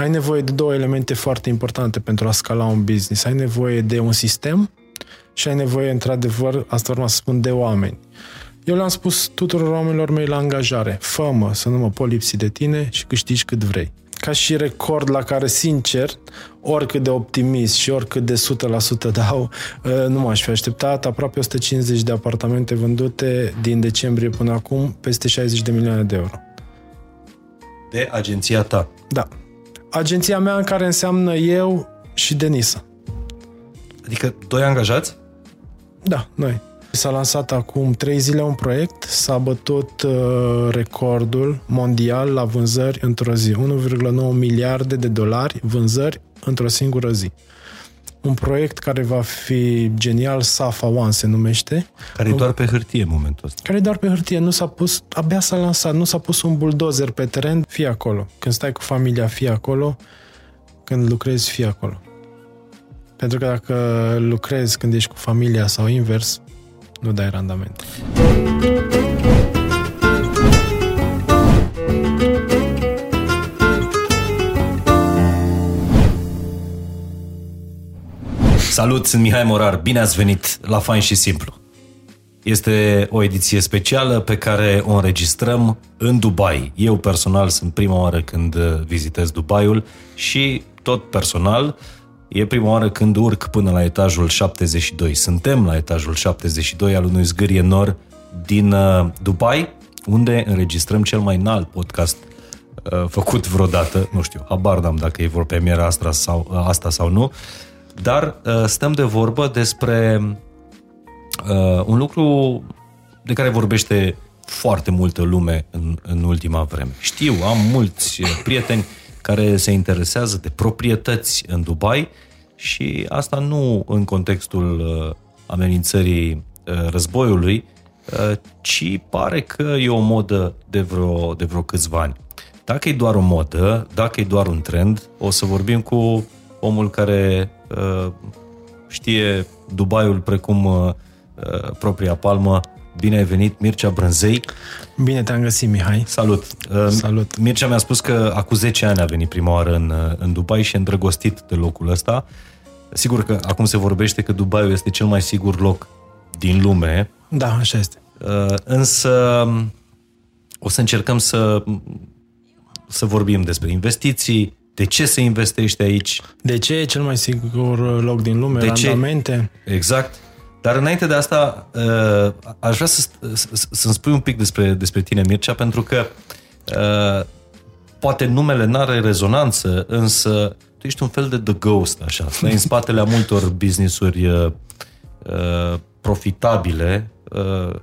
ai nevoie de două elemente foarte importante pentru a scala un business. Ai nevoie de un sistem și ai nevoie, într-adevăr, asta urma să spun, de oameni. Eu le-am spus tuturor oamenilor mei la angajare, fă-mă să nu mă pot lipsi de tine și câștigi cât vrei. Ca și record la care, sincer, oricât de optimist și oricât de 100% dau, ă, nu m-aș fi așteptat. Aproape 150 de apartamente vândute din decembrie până acum, peste 60 de milioane de euro. De agenția ta? Da. Agenția mea în care înseamnă eu și Denisa. Adică doi angajați? Da, noi. S-a lansat acum trei zile un proiect, s-a bătut uh, recordul mondial la vânzări într-o zi. 1,9 miliarde de dolari vânzări într-o singură zi. Un proiect care va fi genial, Safa One se numește. Care e doar pe hârtie în momentul ăsta. Care e doar pe hârtie, nu s-a pus, abia s-a lansat, nu s-a pus un buldozer pe teren, fii acolo. Când stai cu familia, fii acolo. Când lucrezi, fii acolo. Pentru că dacă lucrezi când ești cu familia sau invers, nu dai randament. Salut, sunt Mihai Morar, bine ați venit la Fain și Simplu. Este o ediție specială pe care o înregistrăm în Dubai. Eu personal sunt prima oară când vizitez Dubaiul și tot personal E prima oară când urc până la etajul 72. Suntem la etajul 72 al unui zgârie nor din uh, Dubai, unde înregistrăm cel mai înalt podcast uh, făcut vreodată. Nu știu, habar n-am dacă e vor premiera asta sau, uh, asta sau nu. Dar uh, stăm de vorbă despre uh, un lucru de care vorbește foarte multă lume în, în ultima vreme. Știu, am mulți uh, prieteni care se interesează de proprietăți în Dubai și asta nu în contextul uh, amenințării uh, războiului, uh, ci pare că e o modă de vreo, de vreo câțiva ani. Dacă e doar o modă, dacă e doar un trend, o să vorbim cu omul care știe Dubaiul precum propria palmă, Bine ai venit, Mircea Brânzei. Bine te-am găsit, Mihai. Salut. Salut. Mircea mi-a spus că acum 10 ani a venit prima oară în, în Dubai și e îndrăgostit de locul ăsta. Sigur că acum se vorbește că Dubai este cel mai sigur loc din lume. Da, așa este. Uh, însă o să încercăm să, să vorbim despre investiții, de ce se investește aici. De ce e cel mai sigur loc din lume, de randamente. Ce? Exact. Dar înainte de asta, uh, aș vrea să, să-mi spui un pic despre, despre tine, Mircea, pentru că uh, poate numele n-are rezonanță, însă tu ești un fel de The Ghost, așa. Stai în spatele a multor business-uri uh, uh, profitabile uh,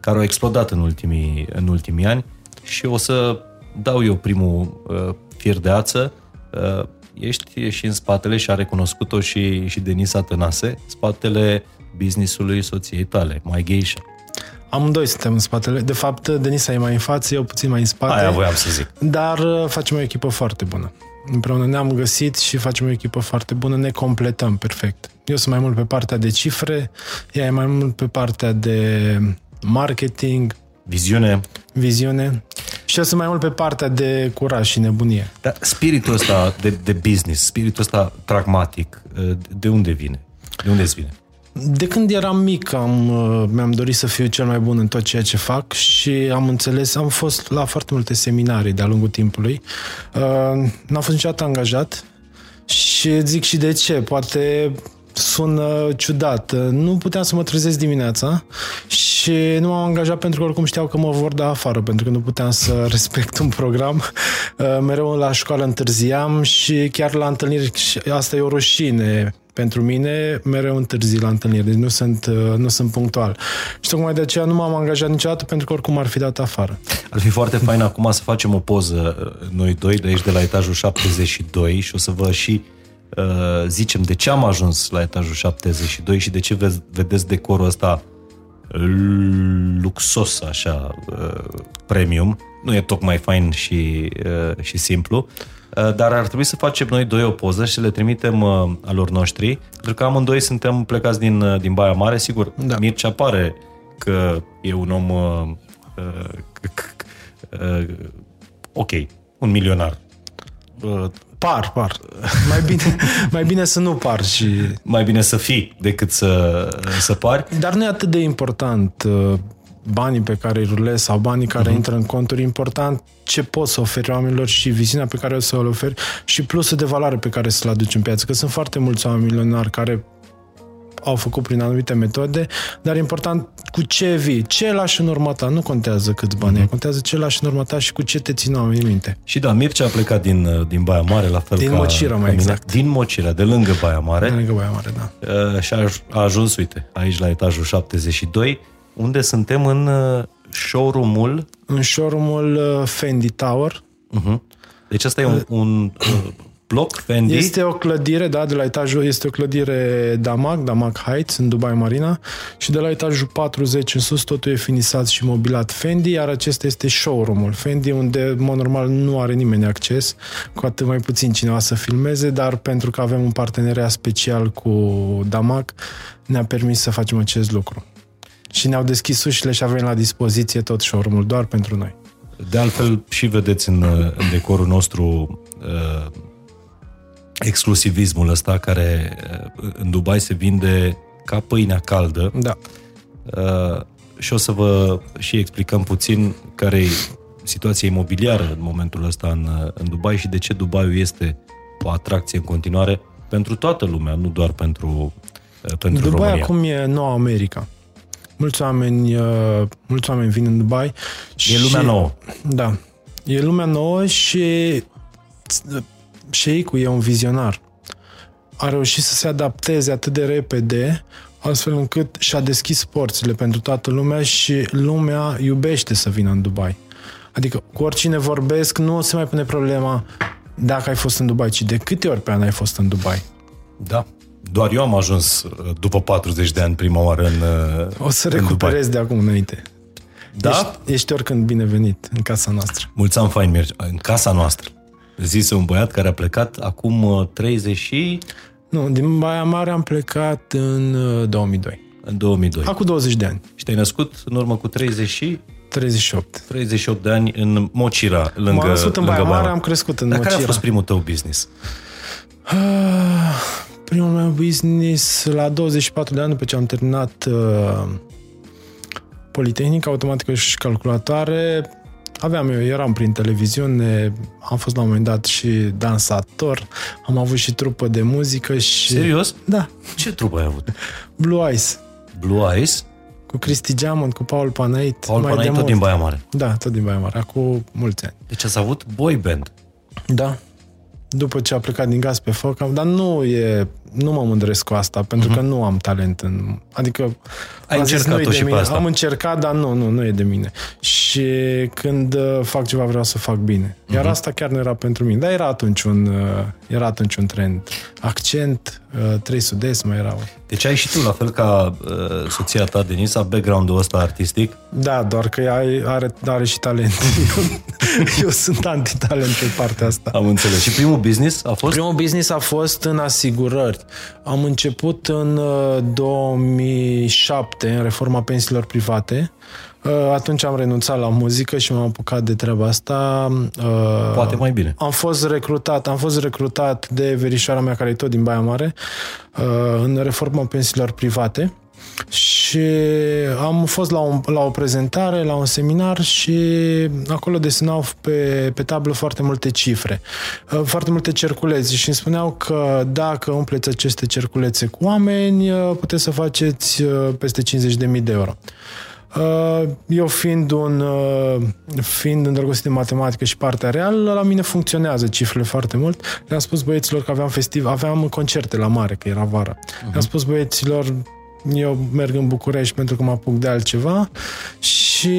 care au explodat în ultimii, în ultimii ani și o să dau eu primul uh, fier de ață. Uh, ești și în spatele și a recunoscut-o și, și Denisa Tănase, spatele business-ului soției tale, mai geisha. Amândoi suntem în spatele. De fapt, Denisa e mai în față, eu puțin mai în spate. Aia voiam să zic. Dar uh, facem o echipă foarte bună. Împreună ne-am găsit și facem o echipă foarte bună, ne completăm perfect. Eu sunt mai mult pe partea de cifre, ea e mai mult pe partea de marketing, viziune, viziune și eu sunt mai mult pe partea de curaj și nebunie. Dar spiritul ăsta de, de business, spiritul ăsta pragmatic, de unde vine? De unde îți vine? De când eram mic am, uh, mi-am dorit să fiu cel mai bun în tot ceea ce fac și am înțeles, am fost la foarte multe seminarii de-a lungul timpului. Uh, n-am fost niciodată angajat și zic și de ce. Poate sună ciudat. Nu puteam să mă trezesc dimineața și nu m-am angajat pentru că oricum știau că mă vor da afară, pentru că nu puteam să respect un program. Uh, mereu la școală întârziam și chiar la întâlniri, asta e o rușine pentru mine mereu întârzi la întâlniri, deci nu sunt, uh, nu sunt punctual. Și tocmai de aceea nu m-am angajat niciodată pentru că oricum ar fi dat afară. Ar fi foarte fain acum să facem o poză uh, noi doi de aici de la etajul 72 și o să vă și uh, zicem de ce am ajuns la etajul 72 și de ce ve- vedeți decorul ăsta luxos, așa, uh, premium. Nu e tocmai fain și, uh, și simplu. Uh, dar ar trebui să facem noi doi o poză și să le trimitem uh, alor noștri, pentru că amândoi suntem plecați din, uh, din Baia Mare, sigur, da. Mircea pare că e un om uh, uh, uh, ok, un milionar. Uh, Par, par. Mai bine, mai bine să nu par și... Mai bine să fii decât să, să pari. Dar nu e atât de important uh, banii pe care îi rulezi sau banii care uh-huh. intră în conturi, important ce poți să oferi oamenilor și viziunea pe care o să o oferi și plusul de valoare pe care să-l aduci în piață. Că sunt foarte mulți oameni milionari care au făcut prin anumite metode, dar e important cu ce vii, ce lași în urma ta. Nu contează câți bani mm-hmm. contează ce lași în urma ta și cu ce te țin oamenii în minte. Și da, Mircea a plecat din, din Baia Mare, la fel din ca Mocira, mai exact. Din Mocira, de lângă Baia Mare. De lângă Baia Mare, da. Uh, și a, a ajuns, uite, aici la etajul 72, unde suntem în uh, showroom-ul... În showroom-ul uh, Fendi Tower. Uh-huh. Deci asta e un, un uh, bloc Fendi? Este o clădire, da, de la etajul, este o clădire Damac, Damac Heights, în Dubai Marina, și de la etajul 40 în sus totul e finisat și mobilat Fendi, iar acesta este showroom-ul Fendi, unde, în mod normal, nu are nimeni acces, cu atât mai puțin cineva să filmeze, dar pentru că avem un parteneriat special cu Damac, ne-a permis să facem acest lucru. Și ne-au deschis ușile și avem la dispoziție tot showroom-ul doar pentru noi. De altfel, și vedeți în, în decorul nostru uh, exclusivismul ăsta care uh, în Dubai se vinde ca pâinea caldă. Da. Uh, și o să vă și explicăm puțin care e situația imobiliară în momentul ăsta în, uh, în Dubai și de ce Dubaiul este o atracție în continuare pentru toată lumea, nu doar pentru, uh, pentru Dubai România. acum e noua America. Mulți oameni, uh, mulți oameni vin în Dubai. Și, e lumea nouă. Da. E lumea nouă și Sheikul e un vizionar. A reușit să se adapteze atât de repede, astfel încât și-a deschis porțile pentru toată lumea și lumea iubește să vină în Dubai. Adică cu oricine vorbesc, nu o se mai pune problema dacă ai fost în Dubai, ci de câte ori pe an ai fost în Dubai. Da. Doar eu am ajuns uh, după 40 de ani prima oară în O să recuperez de acum înainte. Da? Ești, ești oricând binevenit în casa noastră. Mulți ani fain mergi. În casa noastră. Zise un băiat care a plecat acum 30 uh, și... Nu, din Baia Mare am plecat în 2002. Uh, în 2002. Acum 20 de ani. Și te-ai născut în urmă cu 30 și... 38. 38 de ani în Mocira, lângă M-am născut în Baia Mare, am crescut în Dar Mocira. care a fost primul tău business? primul meu business la 24 de ani după ce am terminat uh, Politehnica, automatică și calculatoare, aveam eu, eram prin televiziune, am fost la un moment dat și dansator, am avut și trupă de muzică și... Serios? Da. Ce trupă ai avut? Blue Eyes. Blue Eyes? Cu Cristi Geamond, cu Paul Panait. Paul mai Panait de tot mult. din Baia Mare. Da, tot din Baia Mare, acum mulți ani. Deci ați avut boy band. Da. După ce a plecat din gaz pe foc, am, dar nu e, nu mă mândresc cu asta, pentru uh-huh. că nu am talent în, adică Ai încercat-o și de pe mine. asta. Am încercat, dar nu, nu, nu e de mine. Și când uh, fac ceva, vreau să fac bine. Iar uh-huh. asta chiar nu era pentru mine. Dar era atunci un, uh, era atunci un trend. Accent, uh, trei sud-est mai erau. Deci ai și tu, la fel ca uh, soția ta, Denisa, background-ul ăsta artistic? Da, doar că ea are, are și talent. Eu, eu sunt antitalent pe partea asta. Am înțeles. Și primul business a fost? Primul business a fost în asigurări. Am început în uh, 2007 în reforma pensiilor private. Uh, atunci am renunțat la muzică și m-am apucat de treaba asta. Uh, Poate mai bine. Am fost recrutat, am fost recrutat de verișoara mea care e tot din Baia Mare uh, în reforma pensiilor private și am fost la, un, la o prezentare, la un seminar și acolo desenau pe, pe tablă foarte multe cifre, uh, foarte multe cerculețe și îmi spuneau că dacă umpleți aceste cerculețe cu oameni, uh, puteți să faceți uh, peste 50.000 de euro. Eu fiind un fiind îndrăgostit de matematică și partea reală, la mine funcționează cifrele foarte mult. Le-am spus băieților că aveam festiv, aveam concerte la mare, că era vara. Uh-huh. Le-am spus băieților, eu merg în București pentru că mă apuc de altceva și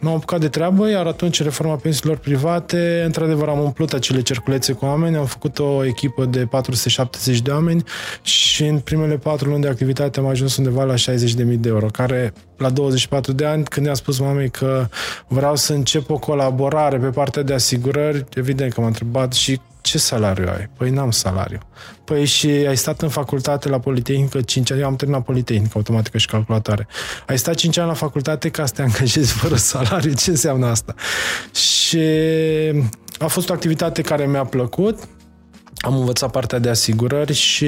m-am apucat de treabă, iar atunci reforma pensiilor private, într-adevăr am umplut acele cerculețe cu oameni, am făcut o echipă de 470 de oameni și în primele patru luni de activitate am ajuns undeva la 60.000 de euro, care la 24 de ani, când i-am spus mamei că vreau să încep o colaborare pe partea de asigurări, evident că m-a întrebat și ce salariu ai? Păi n-am salariu. Păi și ai stat în facultate la Politehnică 5 ani, eu am terminat Politehnică, automatică și calculatoare. Ai stat 5 ani la facultate ca să te angajezi fără salariu, ce înseamnă asta? Și a fost o activitate care mi-a plăcut, am învățat partea de asigurări și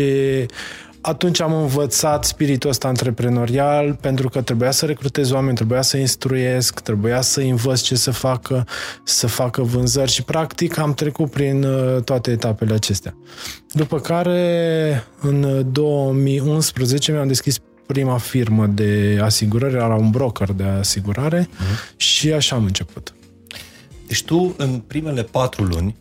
atunci am învățat spiritul ăsta antreprenorial pentru că trebuia să recrutez oameni, trebuia să instruiesc, trebuia să învăț ce să facă, să facă vânzări și practic am trecut prin uh, toate etapele acestea. După care în 2011 mi-am deschis prima firmă de asigurări, era un broker de asigurare uh-huh. și așa am început. Deci tu în primele patru luni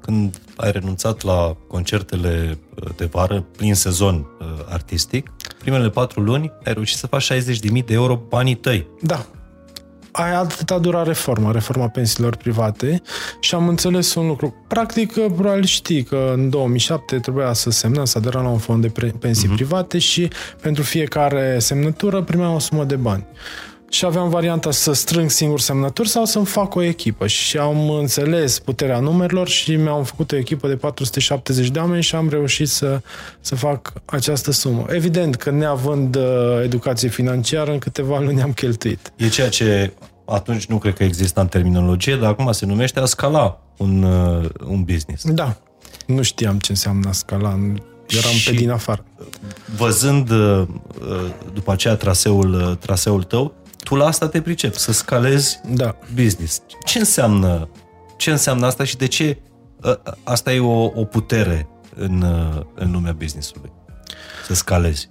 când ai renunțat la concertele uh, de vară, prin sezon uh, artistic, primele patru luni ai reușit să faci 60.000 de euro banii tăi. Da. Aia atât a durat reforma, reforma pensiilor private și am înțeles un lucru. Practic, uh, probabil știi că în 2007 trebuia să semnăm, să aderăm la un fond de pensii uh-huh. private și pentru fiecare semnătură primeam o sumă de bani și aveam varianta să strâng singur semnături sau să-mi fac o echipă. Și am înțeles puterea numerelor și mi-am făcut o echipă de 470 de oameni și am reușit să, să fac această sumă. Evident că neavând uh, educație financiară, în câteva luni am cheltuit. E ceea ce atunci nu cred că exista în terminologie, dar acum se numește a scala un, uh, un business. Da. Nu știam ce înseamnă a scala. Eram și pe din afară. Văzând uh, după aceea traseul, traseul tău, tu la asta te pricepi, să scalezi da. business. Ce înseamnă, ce înseamnă asta și de ce ă, asta e o, o putere în, în lumea businessului? Să scalezi.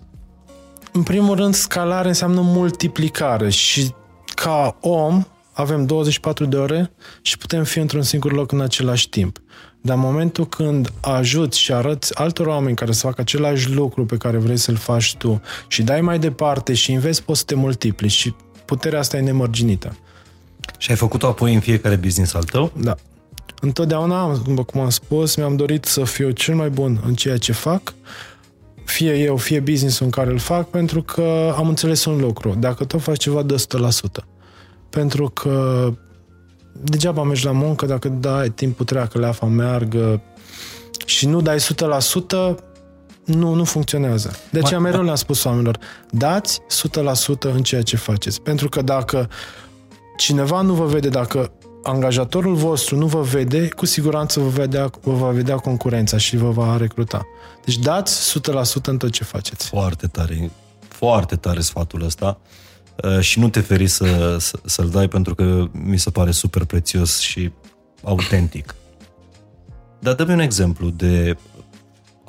În primul rând, scalare înseamnă multiplicare și ca om avem 24 de ore și putem fi într-un singur loc în același timp. Dar în momentul când ajuți și arăți altor oameni care să facă același lucru pe care vrei să-l faci tu și dai mai departe și investi, poți să te multipli și puterea asta e nemărginită. Și ai făcut-o apoi în fiecare business al tău? Da. Întotdeauna, după cum am spus, mi-am dorit să fiu cel mai bun în ceea ce fac, fie eu, fie businessul în care îl fac, pentru că am înțeles un lucru. Dacă tu faci ceva de 100%, pentru că degeaba mergi la muncă dacă dai timpul treacă, leafa meargă și nu dai 100%, nu, nu funcționează. De aceea mereu le-am spus oamenilor, dați 100% în ceea ce faceți. Pentru că dacă cineva nu vă vede, dacă angajatorul vostru nu vă vede, cu siguranță vă, vedea, vă va vedea concurența și vă va recruta. Deci dați 100% în tot ce faceți. Foarte tare, foarte tare sfatul ăsta uh, și nu te feri să, să, să-l dai pentru că mi se pare super prețios și autentic. Dar dă-mi un exemplu de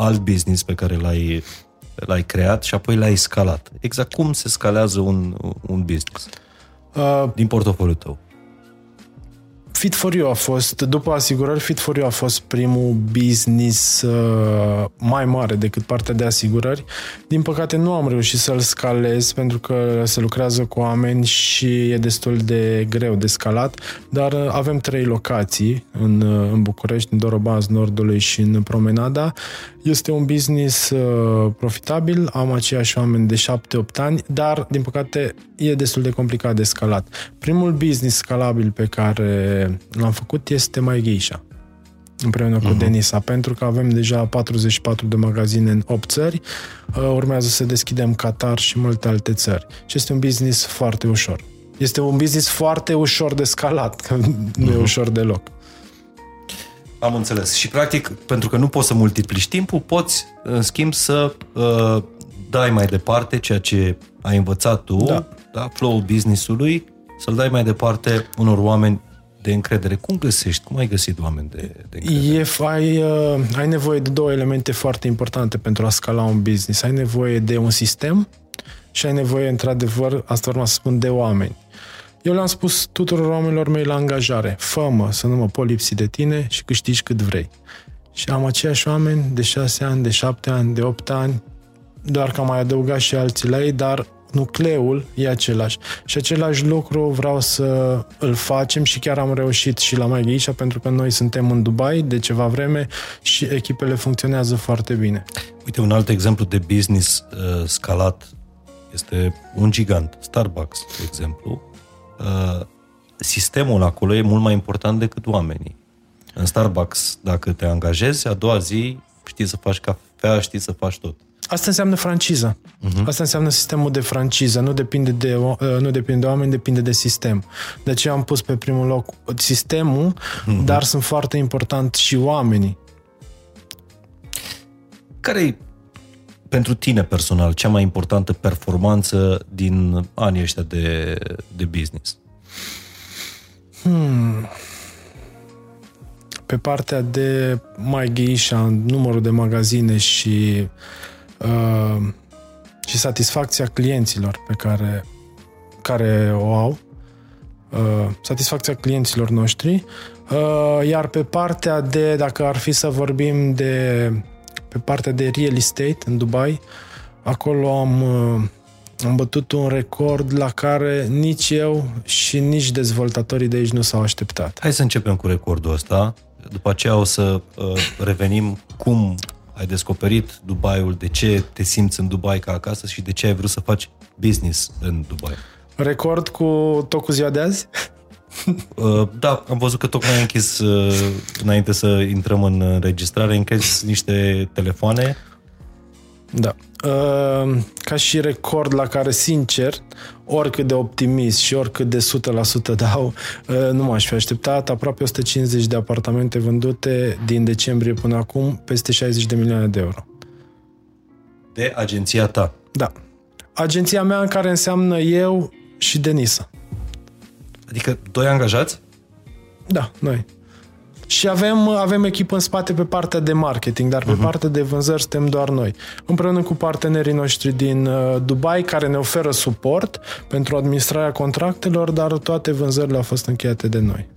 alt business pe care l-ai, l-ai creat și apoi l-ai scalat. Exact cum se scalează un, un business uh, din portofoliul tău? Fit for You a fost, după asigurări, Fit for You a fost primul business uh, mai mare decât partea de asigurări. Din păcate nu am reușit să-l scalez pentru că se lucrează cu oameni și e destul de greu de scalat, dar uh, avem trei locații în, uh, în București, în Dorobanz Nordului și în Promenada. Este un business uh, profitabil, am aceiași oameni de 7-8 ani, dar din păcate e destul de complicat de scalat. Primul business scalabil pe care l-am făcut este mai Geisha împreună uh-huh. cu mhm. Denisa, pentru că avem deja 44 de magazine în 8 țări, uh, urmează să deschidem Qatar și multe alte țări. Și este un business foarte ușor. Este un business foarte ușor de scalat, că nu uh-huh. e mhm. ușor deloc. Am înțeles. Și practic, pentru că nu poți să multiplici timpul, poți, în schimb, să uh, dai mai departe ceea ce ai învățat tu, da. Da, flow-ul business-ului, să-l dai mai departe unor oameni de încredere. Cum găsești? Cum ai găsit oameni de, de încredere? E, ai, uh, ai nevoie de două elemente foarte importante pentru a scala un business. Ai nevoie de un sistem și ai nevoie, într-adevăr, asta urma să spun, de oameni. Eu le-am spus tuturor oamenilor mei la angajare, fă-mă să nu mă pot lipsi de tine și câștigi cât vrei. Și am aceiași oameni de 6 ani, de 7 ani, de 8 ani, doar că am mai adăugat și alții la ei, dar nucleul e același. Și același lucru vreau să îl facem și chiar am reușit și la Mai Ghisha, pentru că noi suntem în Dubai de ceva vreme și echipele funcționează foarte bine. Uite, un alt exemplu de business uh, scalat este un gigant, Starbucks, de exemplu. Uh, sistemul acolo e mult mai important decât oamenii. În Starbucks, dacă te angajezi, a doua zi știi să faci cafea, știi să faci tot. Asta înseamnă franciză. Uh-huh. Asta înseamnă sistemul de franciză. Nu depinde de, uh, nu depinde de oameni, depinde de sistem. De aceea am pus pe primul loc sistemul, uh-huh. dar sunt foarte important și oamenii. Care e pentru tine personal cea mai importantă performanță din anii ăștia de, de business? Hmm. Pe partea de mai ghișa, numărul de magazine și uh, și satisfacția clienților pe care, care o au, uh, satisfacția clienților noștri, uh, iar pe partea de, dacă ar fi să vorbim de pe partea de real estate în Dubai, acolo am, uh, am bătut un record la care nici eu și nici dezvoltatorii de aici nu s-au așteptat. Hai să începem cu recordul ăsta. După aceea o să uh, revenim cum ai descoperit Dubaiul, de ce te simți în Dubai ca acasă și de ce ai vrut să faci business în Dubai. Record cu tot cu ziua de azi? Uh, da, am văzut că tocmai ai închis, uh, înainte să intrăm în înregistrare, închis niște telefoane. Da. Uh, ca și record la care, sincer, oricât de optimist și oricât de 100% dau, nu m-aș fi așteptat. Aproape 150 de apartamente vândute din decembrie până acum, peste 60 de milioane de euro. De agenția ta? Da. Agenția mea în care înseamnă eu și Denisa. Adică doi angajați? Da, noi. Și avem, avem echipă în spate pe partea de marketing, dar pe uh-huh. partea de vânzări suntem doar noi. Împreună cu partenerii noștri din uh, Dubai, care ne oferă suport pentru administrarea contractelor, dar toate vânzările au fost încheiate de noi.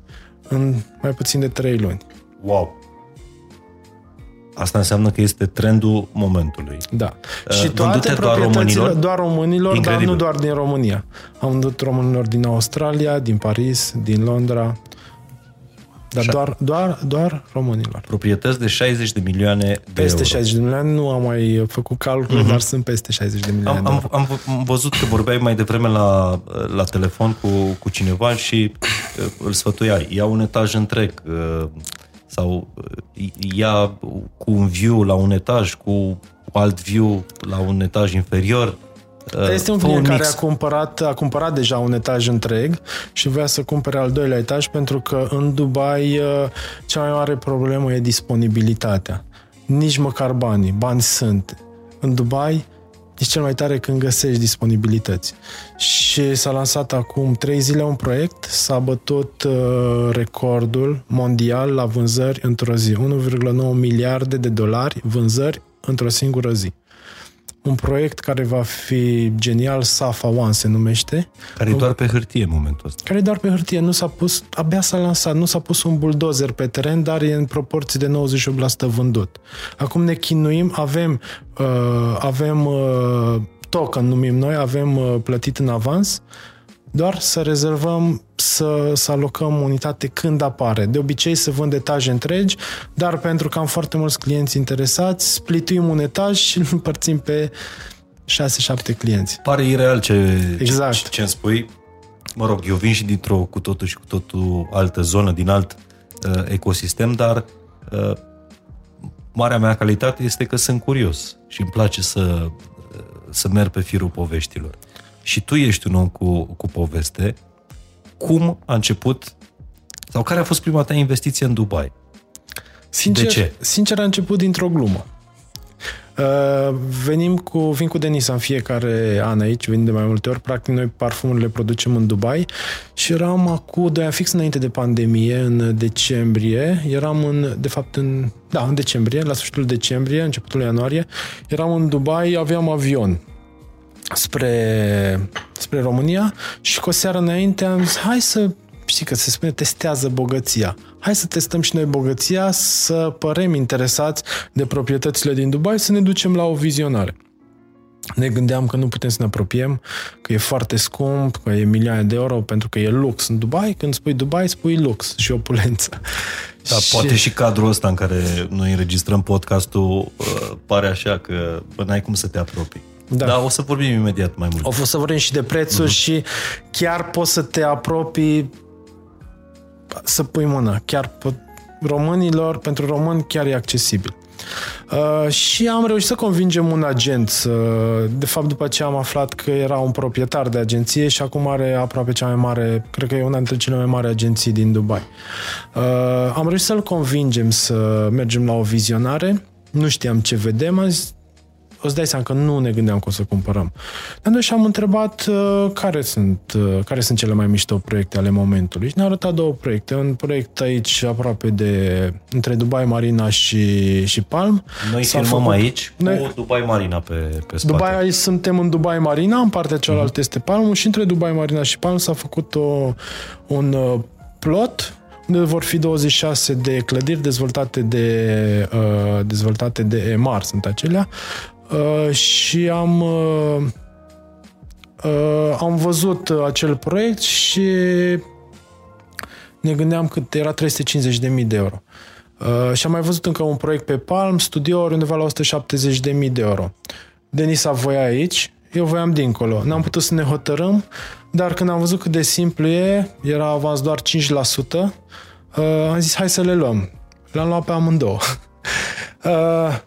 În mai puțin de trei luni. Wow! Asta înseamnă că este trendul momentului. Da. Uh, și toate doar românilor? Doar românilor, Incredibil. dar nu doar din România. Am vândut românilor din Australia, din Paris, din Londra, dar doar, doar, doar românilor. Proprietăți de 60 de milioane de Peste euro. 60 de milioane, nu am mai făcut calcul, uh-huh. dar sunt peste 60 de milioane am, de euro. Am, am văzut că vorbeai mai devreme la, la telefon cu, cu cineva și uh, îl sfătuiai. Ia un etaj întreg uh, sau uh, ia cu un view la un etaj, cu alt view la un etaj inferior dar este un client care a cumpărat, a cumpărat deja un etaj întreg și vrea să cumpere al doilea etaj pentru că în Dubai uh, cea mai mare problemă e disponibilitatea. Nici măcar banii. Bani sunt. În Dubai e cel mai tare când găsești disponibilități. Și s-a lansat acum trei zile un proiect, s-a bătut uh, recordul mondial la vânzări într-o zi. 1,9 miliarde de dolari vânzări într-o singură zi un proiect care va fi genial, Safa One se numește. Care e doar pe hârtie în momentul ăsta. Care e doar pe hârtie, nu s-a pus, abia s-a lansat, nu s-a pus un bulldozer pe teren, dar e în proporție de 98% vândut. Acum ne chinuim, avem, uh, avem uh, token, numim noi, avem uh, plătit în avans, doar să rezervăm, să, să alocăm unitate când apare. De obicei se vând etaje întregi, dar pentru că am foarte mulți clienți interesați, splituim un etaj și îl împărțim pe 6-7 clienți. Pare ireal ce, exact. ce, ce îmi spui. Mă rog, eu vin și dintr-o cu totul și cu totul altă zonă, din alt uh, ecosistem, dar uh, marea mea calitate este că sunt curios și îmi place să, uh, să merg pe firul poveștilor și tu ești un om cu, cu poveste, cum a început sau care a fost prima ta investiție în Dubai? Sincer, de ce? Sincer, a început dintr-o glumă. Uh, venim cu, vin cu Denisa în fiecare an aici, vin de mai multe ori. Practic, noi parfumurile producem în Dubai și eram acum doi ani fix înainte de pandemie, în decembrie. Eram în, de fapt, în, da, în decembrie, la sfârșitul decembrie, începutul ianuarie. Eram în Dubai, aveam avion spre, spre România și cu o seară înainte am zis, hai să, știi că se spune, testează bogăția. Hai să testăm și noi bogăția, să părem interesați de proprietățile din Dubai, să ne ducem la o vizionare. Ne gândeam că nu putem să ne apropiem, că e foarte scump, că e milioane de euro, pentru că e lux în Dubai. Când spui Dubai, spui lux și opulență. Da, și... poate și cadrul ăsta în care noi înregistrăm podcastul uh, pare așa că bă, n-ai cum să te apropii. Da. Dar o să vorbim imediat mai mult. O să vorbim și de prețuri uh-huh. și chiar poți să te apropii să pui mâna. Chiar pot, românilor, pentru români chiar e accesibil. Uh, și am reușit să convingem un agent. Să, de fapt, după ce am aflat că era un proprietar de agenție și acum are aproape cea mai mare, cred că e una dintre cele mai mari agenții din Dubai. Uh, am reușit să-l convingem să mergem la o vizionare nu știam ce vedem, am zis, îți dai seama că nu ne gândeam că o să cumpărăm. Dar și am întrebat uh, care, sunt, uh, care sunt cele mai mișto proiecte ale momentului și ne-a arătat două proiecte. Un proiect aici aproape de între Dubai Marina și, și Palm. Noi S-a filmăm făcut- aici cu Noi- Dubai Marina pe, pe spate. Dubai, aici suntem în Dubai Marina, în partea cealaltă este Palm și între Dubai Marina și Palm s-a făcut o, un uh, plot unde vor fi 26 de clădiri dezvoltate de, uh, dezvoltate de EMAR, sunt acelea, uh, și am uh, uh, am văzut uh, acel proiect și ne gândeam cât era 350.000 de euro. Uh, și am mai văzut încă un proiect pe Palm, studiouri undeva la 170.000 de euro. Denisa voia aici, eu voiam dincolo. N-am putut să ne hotărâm, dar când am văzut cât de simplu e, era avans doar 5%, uh, am zis hai să le luăm. Le-am luat pe amândouă. Uh,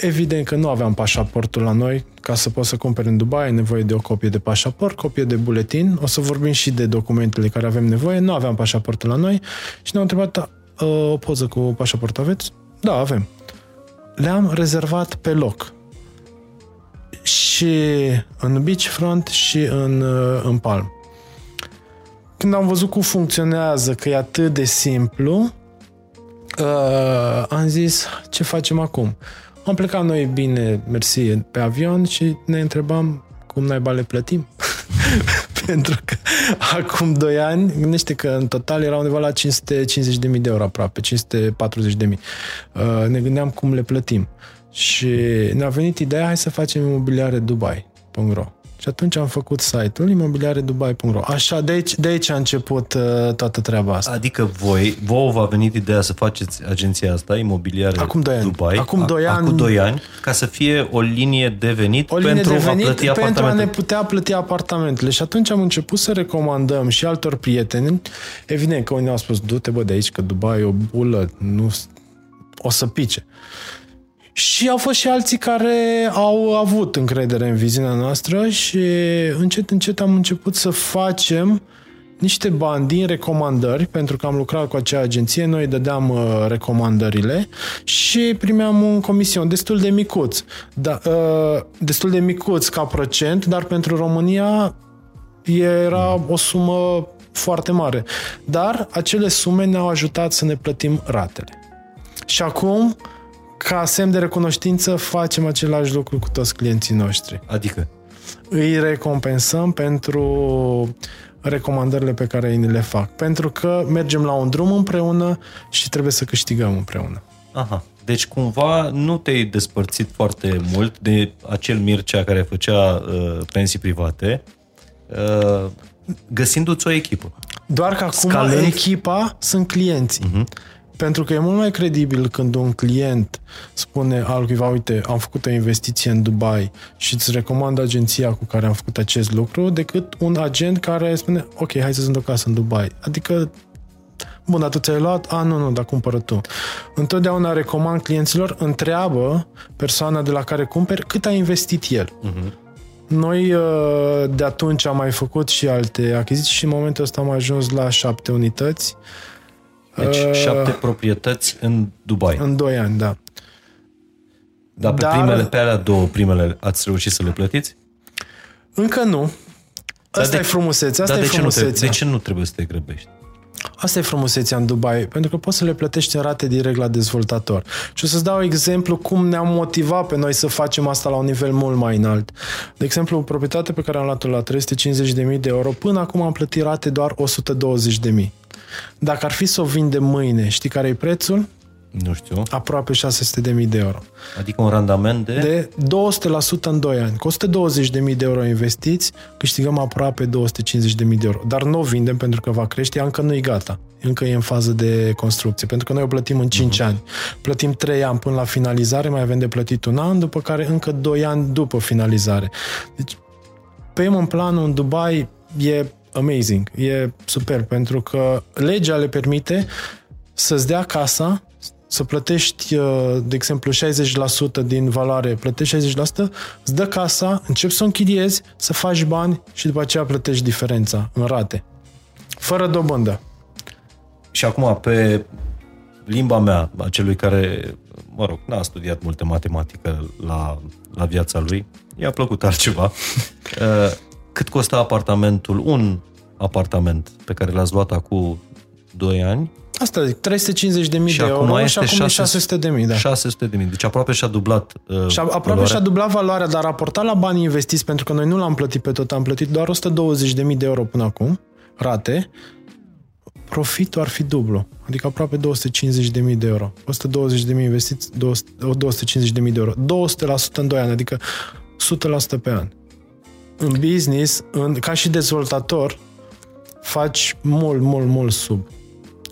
evident că nu aveam pașaportul la noi, ca să poți să cumperi în Dubai, ai nevoie de o copie de pașaport, copie de buletin, o să vorbim și de documentele care avem nevoie, nu aveam pașaportul la noi și ne-au întrebat, "Da, uh, o poză cu pașaport aveți? Da, avem. Le-am rezervat pe loc și în beachfront și în, uh, în Palm. Când am văzut cum funcționează, că e atât de simplu, uh, am zis, ce facem acum? Am plecat noi bine, mersi, pe avion și ne întrebam cum naiba le plătim. Pentru că acum 2 ani, gândește că în total era undeva la 550.000 de euro aproape, 540.000. Uh, ne gândeam cum le plătim. Și ne-a venit ideea, hai să facem imobiliare Dubai.ro. Și atunci am făcut site-ul imobiliaredubai.ro. Așa, de aici, de aici a început uh, toată treaba asta. Adică voi, vouă v-a venit ideea să faceți agenția asta, imobiliare Acum doi ani. Dubai, Acum doi ani. Acum 2 ani, ca să fie o linie de venit o linie pentru de venit a plăti pentru a ne apartamente. putea plăti apartamentele. Și atunci am început să recomandăm și altor prieteni. Evident că unii au spus, du-te bă de aici, că Dubai e o bulă, nu o să pice. Și au fost și alții care au avut încredere în viziunea noastră și încet, încet am început să facem niște bani din recomandări, pentru că am lucrat cu acea agenție, noi dădeam uh, recomandările și primeam un comision destul de micuț. Da, uh, destul de micuț ca procent, dar pentru România era o sumă foarte mare. Dar acele sume ne-au ajutat să ne plătim ratele. Și acum, ca semn de recunoștință, facem același lucru cu toți clienții noștri. Adică, Îi recompensăm pentru recomandările pe care ei ni le fac. Pentru că mergem la un drum împreună și trebuie să câștigăm împreună. aha, deci cumva nu te-ai despărțit foarte mult de acel Mircea care făcea uh, pensii private, uh, găsindu-ți o echipă. Doar că acum Scalând. echipa sunt clienții. Uh-huh. Pentru că e mult mai credibil când un client spune altcuiva, uite, am făcut o investiție în Dubai și îți recomand agenția cu care am făcut acest lucru, decât un agent care spune, ok, hai să sunt o casă în Dubai. Adică, bun, dar tu ți-ai luat? A, nu, nu, dar cumpără tu. Întotdeauna recomand clienților, întreabă persoana de la care cumperi cât a investit el. Uh-huh. Noi uh, de atunci am mai făcut și alte achiziții și în momentul ăsta am ajuns la șapte unități Deci Uh, șapte proprietăți în Dubai. în doi ani, da. Dar pe, Dar- primele, pe alea două primele ați reușit să le plătiți? Încă nu. Asta de- e frumusețea, asta Dar e de ce, nu trebuie, frumusețea. de ce nu trebuie să te grăbești? Asta e frumusețea în Dubai, pentru că poți să le plătești în rate direct la dezvoltator. Și o să-ți dau exemplu cum ne-am motivat pe noi să facem asta la un nivel mult mai înalt. De exemplu, proprietatea pe care am luat-o la 350.000 de euro, până acum am plătit rate doar 120.000. Dacă ar fi să o vindem mâine, știi care e prețul? Nu știu. Aproape 600.000 de euro. Adică un randament de... De 200% în 2 ani. Cu 120.000 de euro investiți, câștigăm aproape 250.000 de euro. Dar nu o vindem pentru că va crește, ea încă nu e gata. Încă e în fază de construcție, pentru că noi o plătim în 5 uh-huh. ani. Plătim 3 ani până la finalizare, mai avem de plătit un an, după care încă 2 ani după finalizare. Deci, payment planul în Dubai e amazing, e super, pentru că legea le permite să-ți dea casa, să plătești, uh, de exemplu, 60% din valoare, plătești 60%, îți dă casa, începi să o închiriezi, să faci bani și după aceea plătești diferența în rate. Fără dobândă. Și acum, pe limba mea, a celui care mă rog, n-a studiat multe matematică la, la viața lui, i-a plăcut altceva. Uh, cât costă apartamentul, un apartament pe care l-ați luat acum 2 ani? Asta zic, 350 de mii de euro și acum 600 de mii, da. 600 de mii, deci aproape și-a dublat uh, Și aproape valoarea. și-a dublat valoarea, dar raportat la banii investiți, pentru că noi nu l-am plătit pe tot, am plătit doar 120 de mii de euro până acum, rate, profitul ar fi dublu, adică aproape 250 de mii de euro. 120 de mii investiți, 250 de mii de euro. 200% în 2 ani, adică 100% pe an. În business, în, ca și dezvoltator, faci mult, mult, mult sub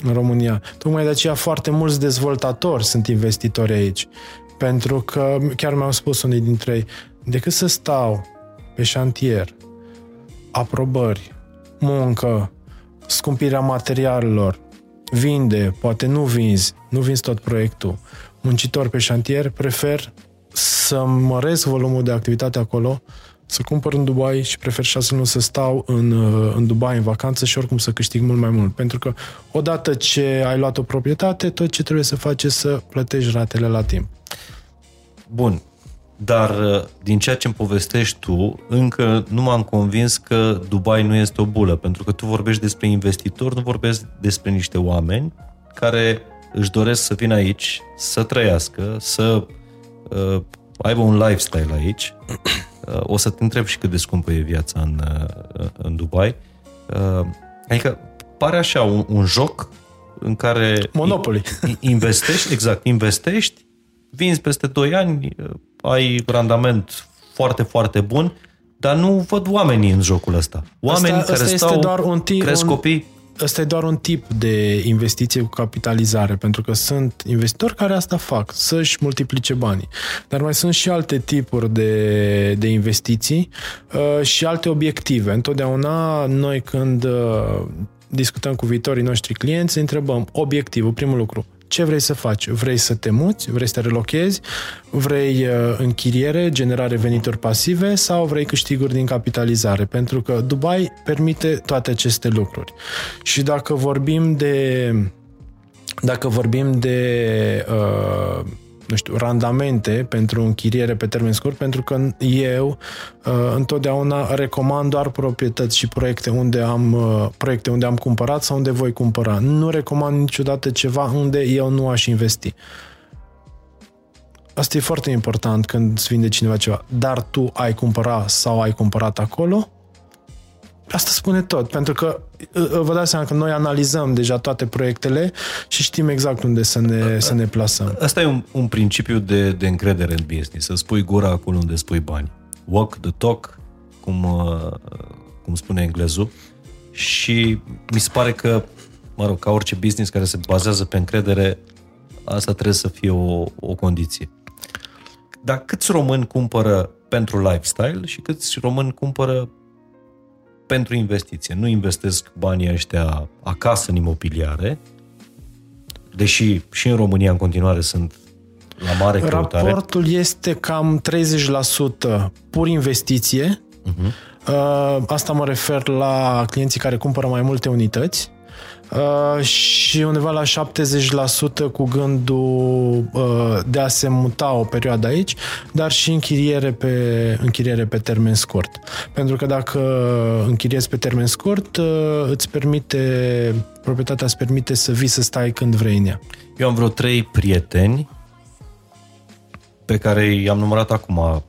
în România. Tocmai de aceea foarte mulți dezvoltatori sunt investitori aici. Pentru că chiar mi-au spus unii dintre ei, decât să stau pe șantier, aprobări, muncă, scumpirea materialelor, vinde, poate nu vinzi, nu vinzi tot proiectul, muncitor pe șantier, prefer să măresc volumul de activitate acolo, să cumpăr în Dubai și prefer șase luni să stau în, în Dubai în vacanță și oricum să câștig mult mai mult. Pentru că odată ce ai luat o proprietate, tot ce trebuie să faci e să plătești ratele la timp. Bun, dar din ceea ce îmi povestești tu, încă nu m-am convins că Dubai nu este o bulă, pentru că tu vorbești despre investitori, nu vorbești despre niște oameni care își doresc să vină aici, să trăiască, să uh, aibă un lifestyle aici Uh, o să te întreb și cât de scumpă e viața în, uh, în Dubai. Uh, adică pare așa un, un joc în care Monopoly. investești, exact, investești, vinzi peste 2 ani, ai randament foarte, foarte bun, dar nu văd oamenii în jocul ăsta. Oameni asta, care asta stau, doar un tip, cresc un, copii. Ăsta e doar un tip de investiție cu capitalizare, pentru că sunt investitori care asta fac, să-și multiplice banii. Dar mai sunt și alte tipuri de, de investiții uh, și alte obiective. Întotdeauna noi când uh, discutăm cu viitorii noștri clienți, întrebăm obiectivul, primul lucru, ce vrei să faci? Vrei să te muți? Vrei să te relochezi? Vrei uh, închiriere, generare venituri pasive sau vrei câștiguri din capitalizare? Pentru că Dubai permite toate aceste lucruri. Și dacă vorbim de dacă vorbim de uh, nu știu, randamente pentru închiriere pe termen scurt, pentru că eu uh, întotdeauna recomand doar proprietăți și proiecte unde am uh, proiecte unde am cumpărat sau unde voi cumpăra. Nu recomand niciodată ceva unde eu nu aș investi. Asta e foarte important când îți vinde cineva ceva. Dar tu ai cumpărat sau ai cumpărat acolo, Asta spune tot, pentru că vă dați seama că noi analizăm deja toate proiectele și știm exact unde să ne, să ne plasăm. Asta e un, un principiu de, de încredere în business, să spui gura acolo unde spui bani. Walk the talk, cum, uh, cum spune englezul, și mi se pare că, mă rog, ca orice business care se bazează pe încredere, asta trebuie să fie o, o condiție. Dar câți români cumpără pentru lifestyle și câți români cumpără pentru investiție. Nu investesc banii ăștia acasă în imobiliare, deși și în România în continuare sunt la mare căutare. Raportul este cam 30% pur investiție. Uh-huh. Asta mă refer la clienții care cumpără mai multe unități Uh, și undeva la 70% cu gândul uh, de a se muta o perioadă aici, dar și închiriere pe, închiriere pe termen scurt. Pentru că dacă închiriezi pe termen scurt, uh, îți permite, proprietatea îți permite să vii să stai când vrei în ea. Eu am vreo trei prieteni pe care i-am numărat acum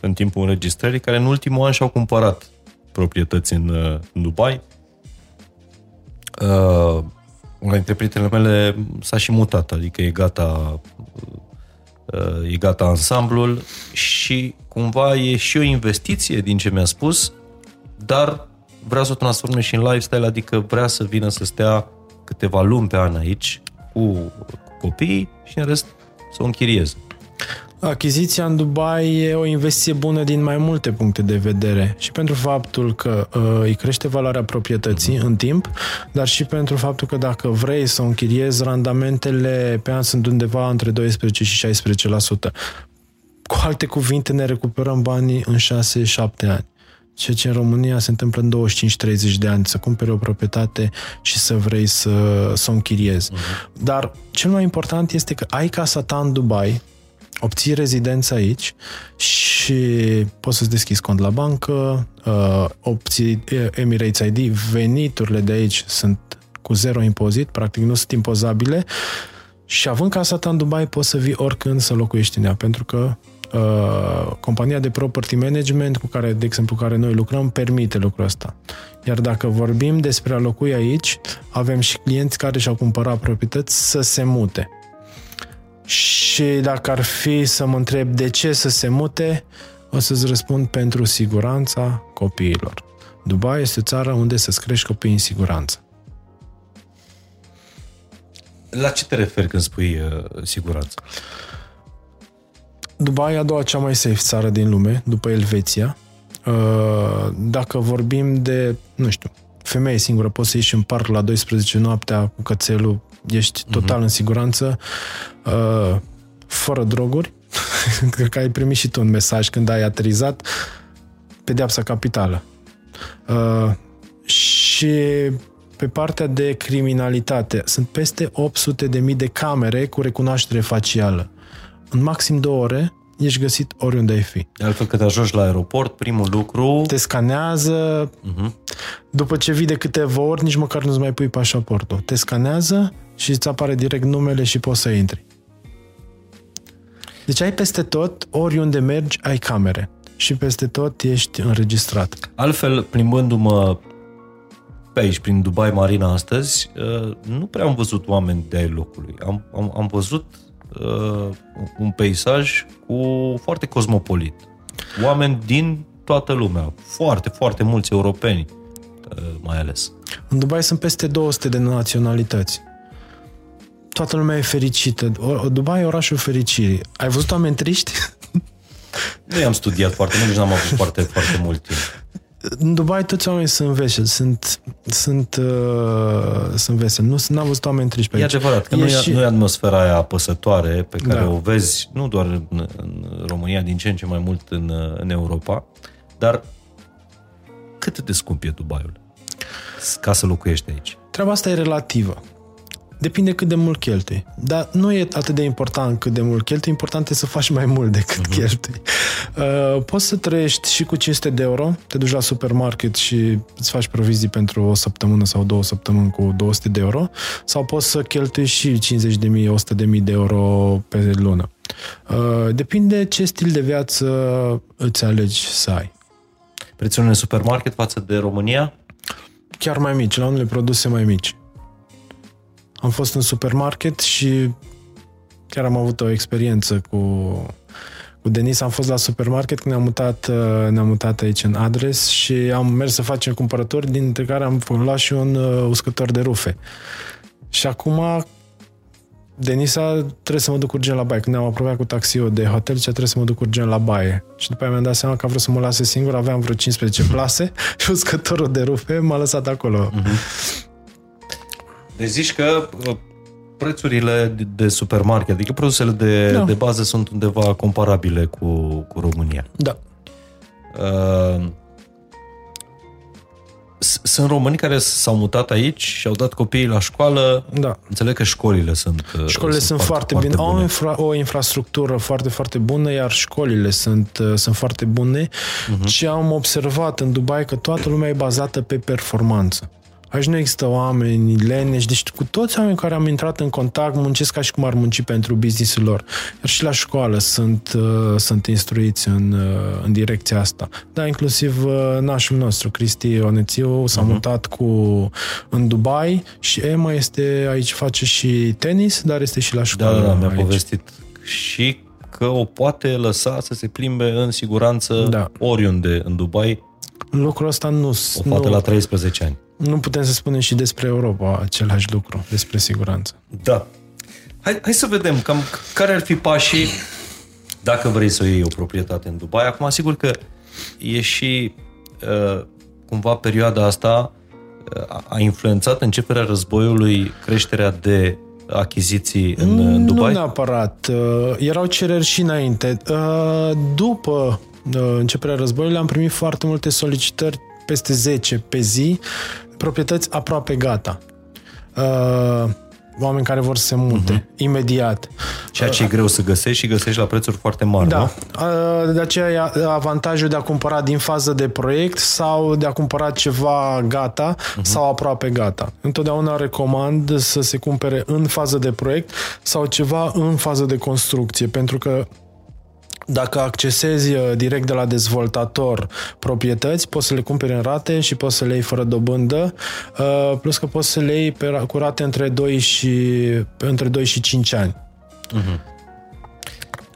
în timpul înregistrării, care în ultimul an și-au cumpărat proprietăți în, în Dubai, uh, una dintre prietenele mele s-a și mutat, adică e gata uh, e gata ansamblul și cumva e și o investiție din ce mi-a spus, dar vrea să o transforme și în lifestyle, adică vrea să vină să stea câteva luni pe an aici cu, cu copiii și în rest să o închirieze. Achiziția în Dubai e o investiție bună din mai multe puncte de vedere și pentru faptul că uh, îi crește valoarea proprietății în timp, dar și pentru faptul că dacă vrei să o închiriezi, randamentele pe an sunt undeva între 12 și 16%. Cu alte cuvinte, ne recuperăm banii în 6-7 ani ceea ce în România se întâmplă în 25-30 de ani, să cumpere o proprietate și să vrei să, să o închiriezi. Uh-huh. Dar cel mai important este că ai casa ta în Dubai, obții rezidență aici și poți să-ți deschizi cont la bancă, uh, obții Emirates ID, veniturile de aici sunt cu zero impozit, practic nu sunt impozabile și având casa ta în Dubai poți să vii oricând să locuiești în ea, pentru că uh, compania de property management cu care, de exemplu, care noi lucrăm, permite lucrul ăsta. Iar dacă vorbim despre a locui aici, avem și clienți care și-au cumpărat proprietăți să se mute. Și dacă ar fi să mă întreb de ce să se mute, o să-ți răspund pentru siguranța copiilor. Dubai este o țară unde să-ți crești copiii în siguranță. La ce te referi când spui uh, siguranță? Dubai e a doua cea mai safe țară din lume, după Elveția. Uh, dacă vorbim de, nu știu, femeie singură, poți să ieși în parc la 12 noaptea cu cățelul, ești mhm. total uh-huh. în siguranță, uh, fără droguri. Cred că ai primit și tu un mesaj când ai aterizat, pedeapsa capitală. Uh, și pe partea de criminalitate, sunt peste 800 de mii de camere cu recunoaștere facială. În maxim două ore ești găsit oriunde ai fi. De altfel, când ajungi la aeroport, primul lucru... Te scanează, uh-huh. după ce vii de câteva ori, nici măcar nu-ți mai pui pașaportul. Te scanează și îți apare direct numele și poți să intri. Deci ai peste tot, oriunde mergi, ai camere. Și peste tot ești înregistrat. Altfel, plimbându-mă pe aici, prin Dubai Marina astăzi, uh, nu prea am văzut oameni de ai locului. Am, am, am văzut uh, un peisaj cu foarte cosmopolit. Oameni din toată lumea, foarte, foarte mulți europeni, uh, mai ales. În Dubai sunt peste 200 de naționalități. Toată lumea e fericită. Dubai e orașul fericirii. Ai văzut oameni triști? Nu i-am studiat foarte mult, nici n-am avut foarte, foarte mult timp. În Dubai toți oamenii sunt veseli, sunt, sunt, uh, sunt veseli. Nu n-am văzut oameni triști pe aici. E adevărat, că e nu, și... e, nu e atmosfera aia apăsătoare pe care da. o vezi nu doar în, în România, din ce în ce mai mult în, în Europa, dar cât de scump e Dubaiul ca să locuiești aici? Treaba asta e relativă. Depinde cât de mult cheltui. Dar nu e atât de important cât de mult cheltui, important e să faci mai mult decât uh-huh. cheltui. Uh, poți să trăiești și cu 500 de euro, te duci la supermarket și îți faci provizii pentru o săptămână sau două săptămâni cu 200 de euro, sau poți să cheltui și 50 de mii, 100 de mii de euro pe lună. Uh, depinde ce stil de viață îți alegi să ai. Prețurile în supermarket față de România? Chiar mai mici, la unele produse mai mici. Am fost în supermarket și chiar am avut o experiență cu, cu Denis. Am fost la supermarket când ne-am mutat, uh, ne-am mutat aici în adres și am mers să facem cumpărături, dintre care am luat și un uh, uscător de rufe. Și acum Denisa trebuie să mă duc urgent la baie. Când ne-am apropiat cu taxiul de hotel, ce trebuie să mă duc urgent la baie. Și după aia mi-am dat seama că a vrut să mă lase singur, aveam vreo 15 plase și uscătorul de rufe m-a lăsat acolo. Uh-huh. Deci zici că uh, prețurile de supermarket, adică produsele de, da. de bază sunt undeva comparabile cu, cu România. Da. Uh, sunt români care s-au mutat aici și au dat copiii la școală. Da. Înțeleg că școlile sunt uh, Școlile sunt, sunt foarte, foarte bine. Au o, infra, o infrastructură foarte, foarte bună, iar școlile sunt, uh, sunt foarte bune. Uh-huh. Și am observat în Dubai că toată lumea e bazată pe performanță. Aici nu există oameni leneși, deci cu toți oamenii care am intrat în contact muncesc ca și cum ar munci pentru businessul lor. Iar și la școală sunt, uh, sunt instruiți în, uh, în direcția asta. Da, inclusiv uh, nașul nostru, Cristi Onețiu, s-a uh-huh. mutat cu, în Dubai și Emma este aici, face și tenis, dar este și la școală. Da, da, mi-a aici. povestit și că o poate lăsa să se plimbe în siguranță da. oriunde în Dubai. Lucrul ăsta nu... O poate nu, la 13 ani nu putem să spunem și despre Europa același lucru, despre siguranță. Da. Hai, hai să vedem cam care ar fi pașii dacă vrei să iei o proprietate în Dubai. Acum, sigur că e și uh, cumva perioada asta uh, a influențat începerea războiului creșterea de achiziții în, în Dubai? Nu neapărat. Uh, erau cereri și înainte. Uh, după începerea războiului, am primit foarte multe solicitări, peste 10 pe zi, proprietăți aproape gata. Uh, oameni care vor să se mute uh-huh. imediat. Ceea ce e greu să găsești și găsești la prețuri foarte mari, Da. nu? Uh, De aceea e avantajul de a cumpăra din fază de proiect sau de a cumpăra ceva gata uh-huh. sau aproape gata. Întotdeauna recomand să se cumpere în fază de proiect sau ceva în fază de construcție, pentru că dacă accesezi uh, direct de la dezvoltator proprietăți, poți să le cumperi în rate și poți să le iei fără dobândă, uh, plus că poți să le iei pe, ra- cu rate între 2 și, între 2 și 5 ani.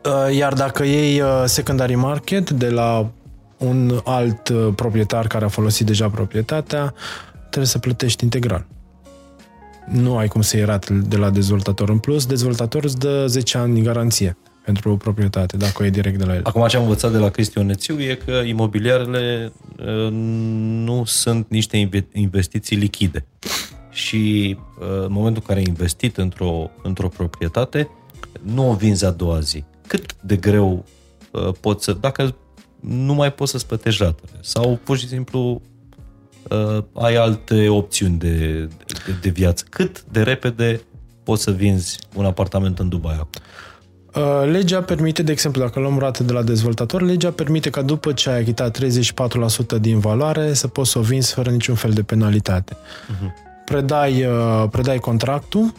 Uh, Iar dacă iei uh, secondary market de la un alt uh, proprietar care a folosit deja proprietatea, trebuie să plătești integral. Nu ai cum să iei rate de la dezvoltator. În plus, dezvoltatorul îți dă 10 ani garanție pentru o proprietate, dacă o iei direct de la el. Acum ce am învățat de la Cristi Onețiu e că imobiliarele uh, nu sunt niște inve- investiții lichide. Și uh, în momentul în care ai investit într-o, într-o proprietate, nu o vinzi a doua zi. Cât de greu uh, poți să... Dacă nu mai poți să-ți plătești ratele sau pur și simplu uh, ai alte opțiuni de, de, de viață. Cât de repede poți să vinzi un apartament în Dubai acum? Uh, Legea permite, de exemplu, dacă luăm rate de la dezvoltator, legea permite ca după ce ai achitat 34% din valoare să poți să o vinzi fără niciun fel de penalitate. Uh-huh. Predai, uh, predai contractul,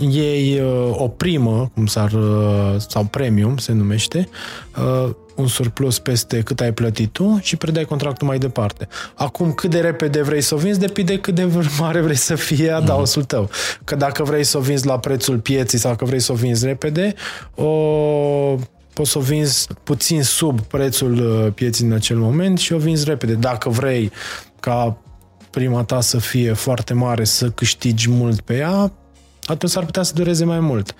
iei uh, o primă, cum s-ar, uh, sau premium se numește, uh, un surplus peste cât ai plătit tu și predai contractul mai departe. Acum, cât de repede vrei să o vinzi, depinde cât de mare vrei să fie adaosul tău. Că dacă vrei să o vinzi la prețul pieții sau că vrei să o vinzi repede, o poți să o vinzi puțin sub prețul uh, pieții în acel moment și o vinzi repede. Dacă vrei ca prima ta să fie foarte mare, să câștigi mult pe ea, atunci s-ar putea să dureze mai mult.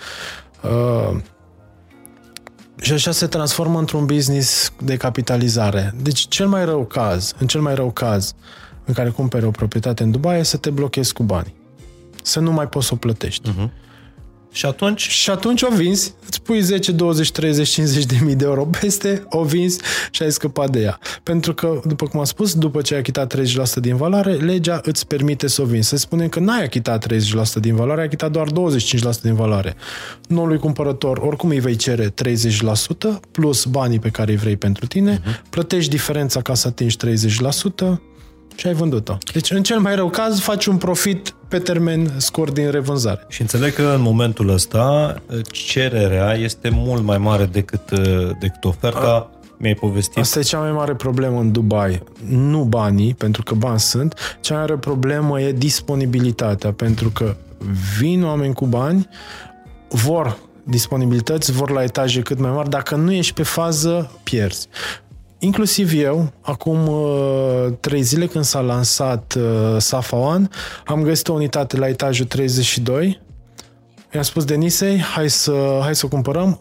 Uh, și așa se transformă într-un business de capitalizare. Deci cel mai rău caz, în cel mai rău caz în care cumperi o proprietate în Dubai, e să te blochezi cu bani. Să nu mai poți să o plătești. Uh-huh. Și atunci Și atunci o vinzi, îți pui 10, 20, 30, 50 de mii de euro peste, o vinzi și ai scăpat de ea. Pentru că, după cum am spus, după ce ai achitat 30% din valoare, legea îți permite să o vinzi. Să spunem că n-ai achitat 30% din valoare, ai achitat doar 25% din valoare. Noului cumpărător, oricum îi vei cere 30% plus banii pe care îi vrei pentru tine, uh-huh. plătești diferența ca să atingi 30%, și ai vândut-o. Deci, în cel mai rău caz, faci un profit pe termen scurt din revânzare. Și înțeleg că în momentul ăsta cererea este mult mai mare decât, decât oferta. Mi-ai povestit. Asta e cea mai mare problemă în Dubai. Nu banii, pentru că bani sunt. Cea mai mare problemă e disponibilitatea, pentru că vin oameni cu bani, vor disponibilități, vor la etaje cât mai mari. Dacă nu ești pe fază, pierzi. Inclusiv eu, acum uh, trei zile când s-a lansat uh, Safa One, am găsit o unitate la etajul 32. I-am spus Denisei, hai să, hai să o cumpărăm.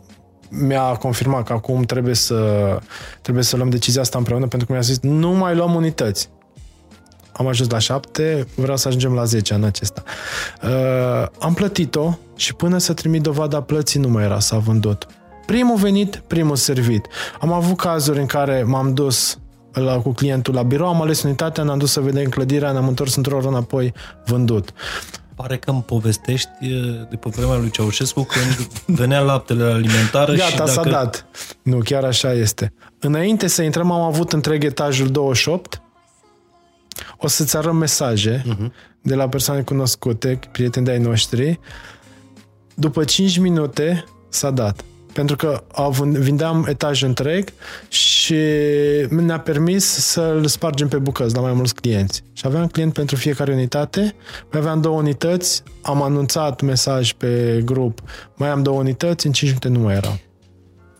Mi-a confirmat că acum trebuie să, trebuie să luăm decizia asta împreună, pentru că mi-a zis, nu mai luăm unități. Am ajuns la 7, vreau să ajungem la 10 în acesta. Uh, am plătit-o și până să trimit dovada plății nu mai era, s-a vândut. Primul venit, primul servit. Am avut cazuri în care m-am dus la, cu clientul la birou, am ales unitatea, ne-am dus să vedem clădirea, ne-am întors într-o oră înapoi, vândut. Pare că îmi povestești de pe vremea lui Ceaușescu când venea laptele alimentar Gata, și dacă... s-a dat. Nu, chiar așa este. Înainte să intrăm, am avut întreg etajul 28. O să-ți arăt mesaje uh-huh. de la persoane cunoscute, prieteni de-ai noștri. După 5 minute s-a dat pentru că vindeam etaj întreg și ne-a permis să-l spargem pe bucăți la mai mulți clienți. Și aveam client pentru fiecare unitate, mai aveam două unități, am anunțat mesaj pe grup, mai am două unități, în 5 minute nu mai erau.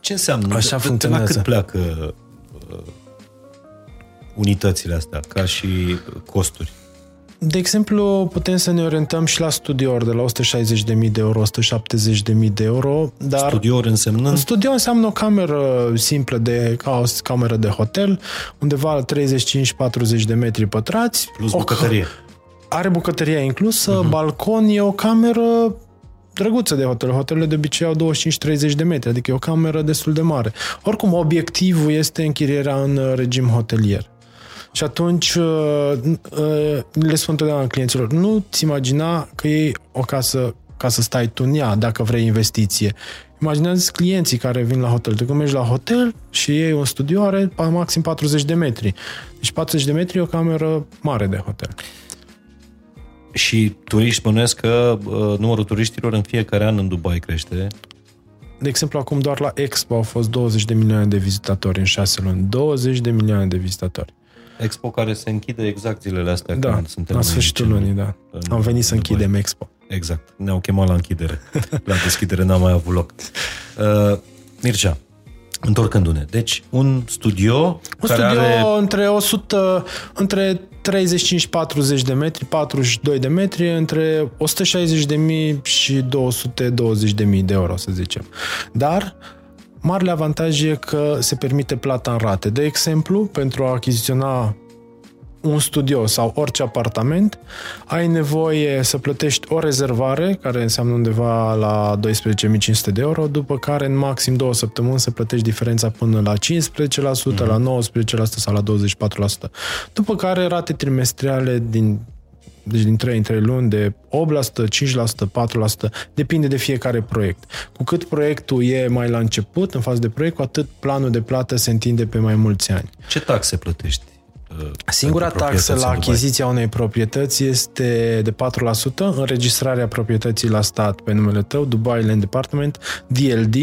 Ce înseamnă? Așa de, funcționează. De la cât pleacă uh, unitățile astea, ca și costuri? De exemplu, putem să ne orientăm și la studiouri de la 160.000 de euro, 170.000 de euro. Dar studiouri însemnând? Studio înseamnă o cameră simplă de ca o cameră de hotel, undeva la 35-40 de metri pătrați. Plus bucătărie. Are bucătăria inclusă, uh-huh. balcon, e o cameră drăguță de hotel. Hotelurile de obicei au 25-30 de metri, adică e o cameră destul de mare. Oricum, obiectivul este închirierea în uh, regim hotelier. Și atunci uh, uh, le spun întotdeauna clienților, nu-ți imagina că e o casă ca să stai tu în ea, dacă vrei investiție. Imaginează clienții care vin la hotel. Tu când mergi la hotel și ei un studio are maxim 40 de metri. Deci 40 de metri e o cameră mare de hotel. Și turiști spunesc că uh, numărul turiștilor în fiecare an în Dubai crește. De exemplu, acum doar la Expo au fost 20 de milioane de vizitatori în șase luni. 20 de milioane de vizitatori. Expo care se închide exact zilele astea da, când suntem la sfârșitul lunii, da. Am venit să Dubai. închidem Expo. Exact. Ne-au chemat la închidere. la deschidere n-a mai avut loc. Uh, Mircea, întorcându-ne. Deci, un studio un care studio are... între 100, între 35-40 de metri, 42 de metri, între 160.000 și 220.000 de euro, să zicem. Dar Marele avantaj e că se permite plata în rate. De exemplu, pentru a achiziționa un studio sau orice apartament, ai nevoie să plătești o rezervare, care înseamnă undeva la 12.500 de euro, după care în maxim două săptămâni să plătești diferența până la 15%, mm-hmm. la 19% sau la 24%. După care rate trimestriale din deci din 3 în 3 luni, de 8%, 5%, 4%, depinde de fiecare proiect. Cu cât proiectul e mai la început, în fază de proiect, cu atât planul de plată se întinde pe mai mulți ani. Ce taxe plătești? Uh, Singura taxă la achiziția unei proprietăți este de 4%, înregistrarea proprietății la stat pe numele tău, Dubai Land Department, DLD,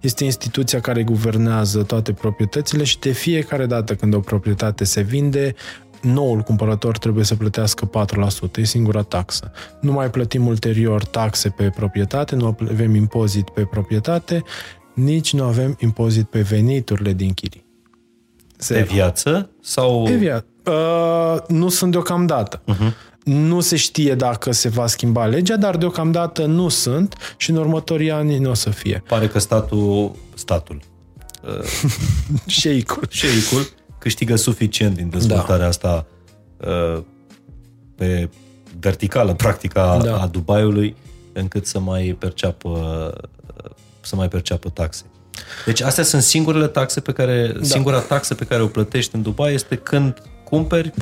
este instituția care guvernează toate proprietățile și de fiecare dată când o proprietate se vinde, noul cumpărător trebuie să plătească 4%, e singura taxă. Nu mai plătim ulterior taxe pe proprietate, nu avem impozit pe proprietate, nici nu avem impozit pe veniturile din chirii. Pe viață? Sau... Pe viață. Uh, nu sunt deocamdată. Uh-huh. Nu se știe dacă se va schimba legea, dar deocamdată nu sunt și în următorii ani nu o să fie. Pare că statul, statul, uh, șeicul, șeicul câștigă suficient din dezvoltarea da. asta uh, pe verticală, practica da. a Dubaiului, încât să mai perceapă să mai perceapă taxe. Deci astea sunt singurele taxe pe care, da. singura taxă pe care o plătești în Dubai este când cumperi 4%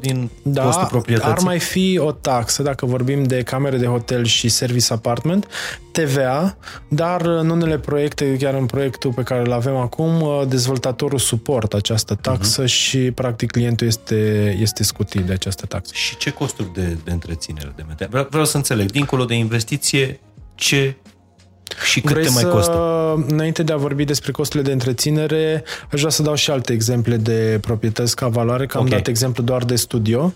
din da, costul proprietății. ar mai fi o taxă, dacă vorbim de camere de hotel și service apartment, TVA, dar în unele proiecte, chiar în proiectul pe care îl avem acum, dezvoltatorul suportă această taxă uh-huh. și practic clientul este, este scutit de această taxă. Și ce costuri de, de întreținere de metea? Vreau, vreau să înțeleg, dincolo de investiție, ce și cât Vrei te mai să, costă? Înainte de a vorbi despre costurile de întreținere, aș vrea să dau și alte exemple de proprietăți ca valoare, că okay. am dat exemplu doar de studio.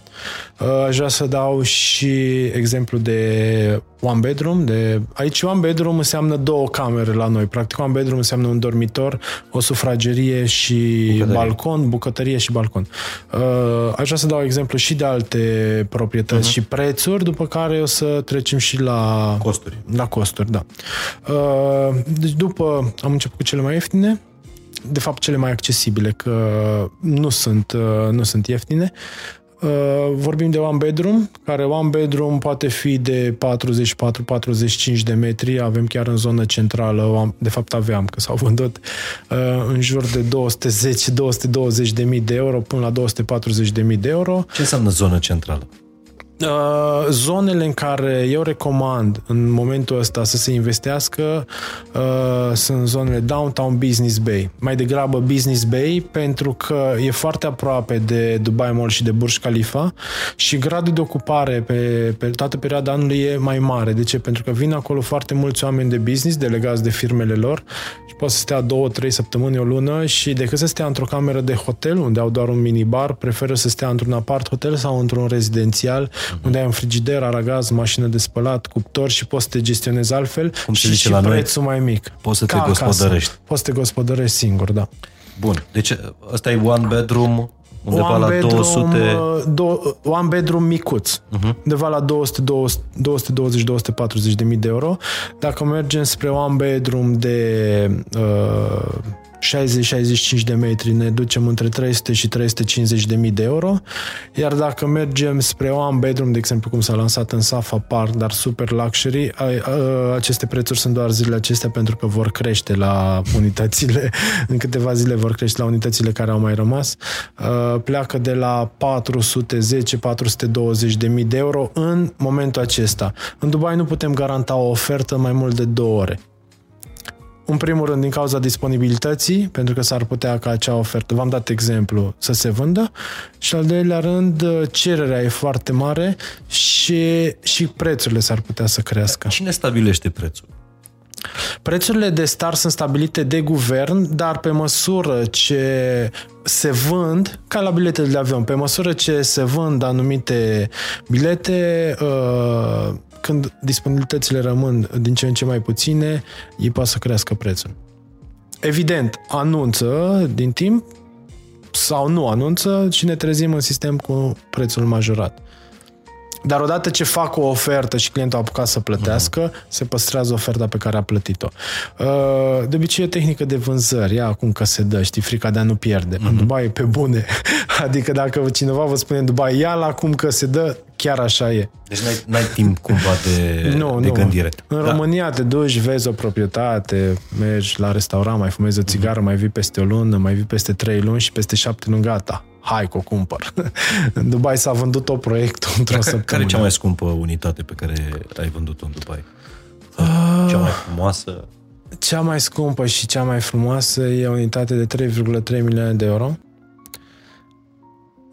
Uh, aș vrea să dau și exemplu de one bedroom. De... Aici one bedroom înseamnă două camere la noi. Practic one bedroom înseamnă un dormitor, o sufragerie și bucătărie. balcon, bucătărie și balcon. Uh, aș vrea să dau exemplu și de alte proprietăți uh-huh. și prețuri, după care o să trecem și la costuri. La costuri, da. Uh, deci după am început cu cele mai ieftine, de fapt cele mai accesibile, că nu sunt, uh, nu sunt ieftine. Uh, vorbim de one bedroom, care one bedroom poate fi de 44-45 de metri, avem chiar în zonă centrală, de fapt aveam, că s-au vândut în jur de 210-220 de mii de euro până la 240 de mii de euro. Ce înseamnă zonă centrală? Uh, zonele în care eu recomand în momentul ăsta să se investească uh, sunt zonele Downtown Business Bay. Mai degrabă Business Bay pentru că e foarte aproape de Dubai Mall și de Burj Khalifa și gradul de ocupare pe, pe toată perioada anului e mai mare. De ce? Pentru că vin acolo foarte mulți oameni de business delegați de firmele lor și pot să stea două, trei săptămâni, o lună și decât să stea într-o cameră de hotel unde au doar un minibar, preferă să stea într-un apart hotel sau într-un rezidențial uh-huh. Unde ai un frigider, aragaz, mașină de spălat, cuptor și poți să te gestionezi altfel Cum și, și la prețul noi, mai mic. Poți să te Ca gospodărești. Acasă. Poți să te gospodărești singur, da. Bun. Deci ăsta e one bedroom undeva one la bedroom, 200... Uh, do, one bedroom micuț. Uh-huh. Undeva la 220-240 de mii de euro. Dacă mergem spre one bedroom de uh, 60-65 de metri ne ducem între 300 și 350 de mii de euro, iar dacă mergem spre one bedroom, de exemplu cum s-a lansat în Safa Park, dar super luxury, aceste prețuri sunt doar zilele acestea pentru că vor crește la unitățile, în câteva zile vor crește la unitățile care au mai rămas, pleacă de la 410-420 de mii de euro în momentul acesta. În Dubai nu putem garanta o ofertă mai mult de două ore. În primul rând, din cauza disponibilității, pentru că s-ar putea ca acea ofertă, v-am dat exemplu, să se vândă, și al doilea rând, cererea e foarte mare și, și prețurile s-ar putea să crească. Cine stabilește prețul? Prețurile de start sunt stabilite de guvern, dar pe măsură ce se vând, ca la biletele de avion, pe măsură ce se vând anumite bilete, uh, când disponibilitățile rămân din ce în ce mai puține, ei poate să crească prețul. Evident, anunță din timp sau nu anunță și ne trezim în sistem cu prețul majorat. Dar odată ce fac o ofertă și clientul a apucat să plătească, uh-huh. se păstrează oferta pe care a plătit-o. Uh, de obicei e tehnică de vânzări, ia acum că se dă, știi, frica de a nu pierde. Uh-huh. În Dubai e pe bune. adică dacă cineva vă spune în Dubai, ia la acum că se dă, chiar așa e. Deci n-ai, n-ai timp cumva de, no, de no. gândire. În da. România te duci, vezi o proprietate, mergi la restaurant, mai fumezi o țigară, uh-huh. mai vii peste o lună, mai vii peste trei luni și peste șapte luni gata hai că o cumpăr. în Dubai s-a vândut tot proiectul într-o Dacă, săptămână. Care e cea mai scumpă unitate pe care ai vândut-o în Dubai? Uh, cea mai frumoasă? Cea mai scumpă și cea mai frumoasă e o unitate de 3,3 milioane de euro.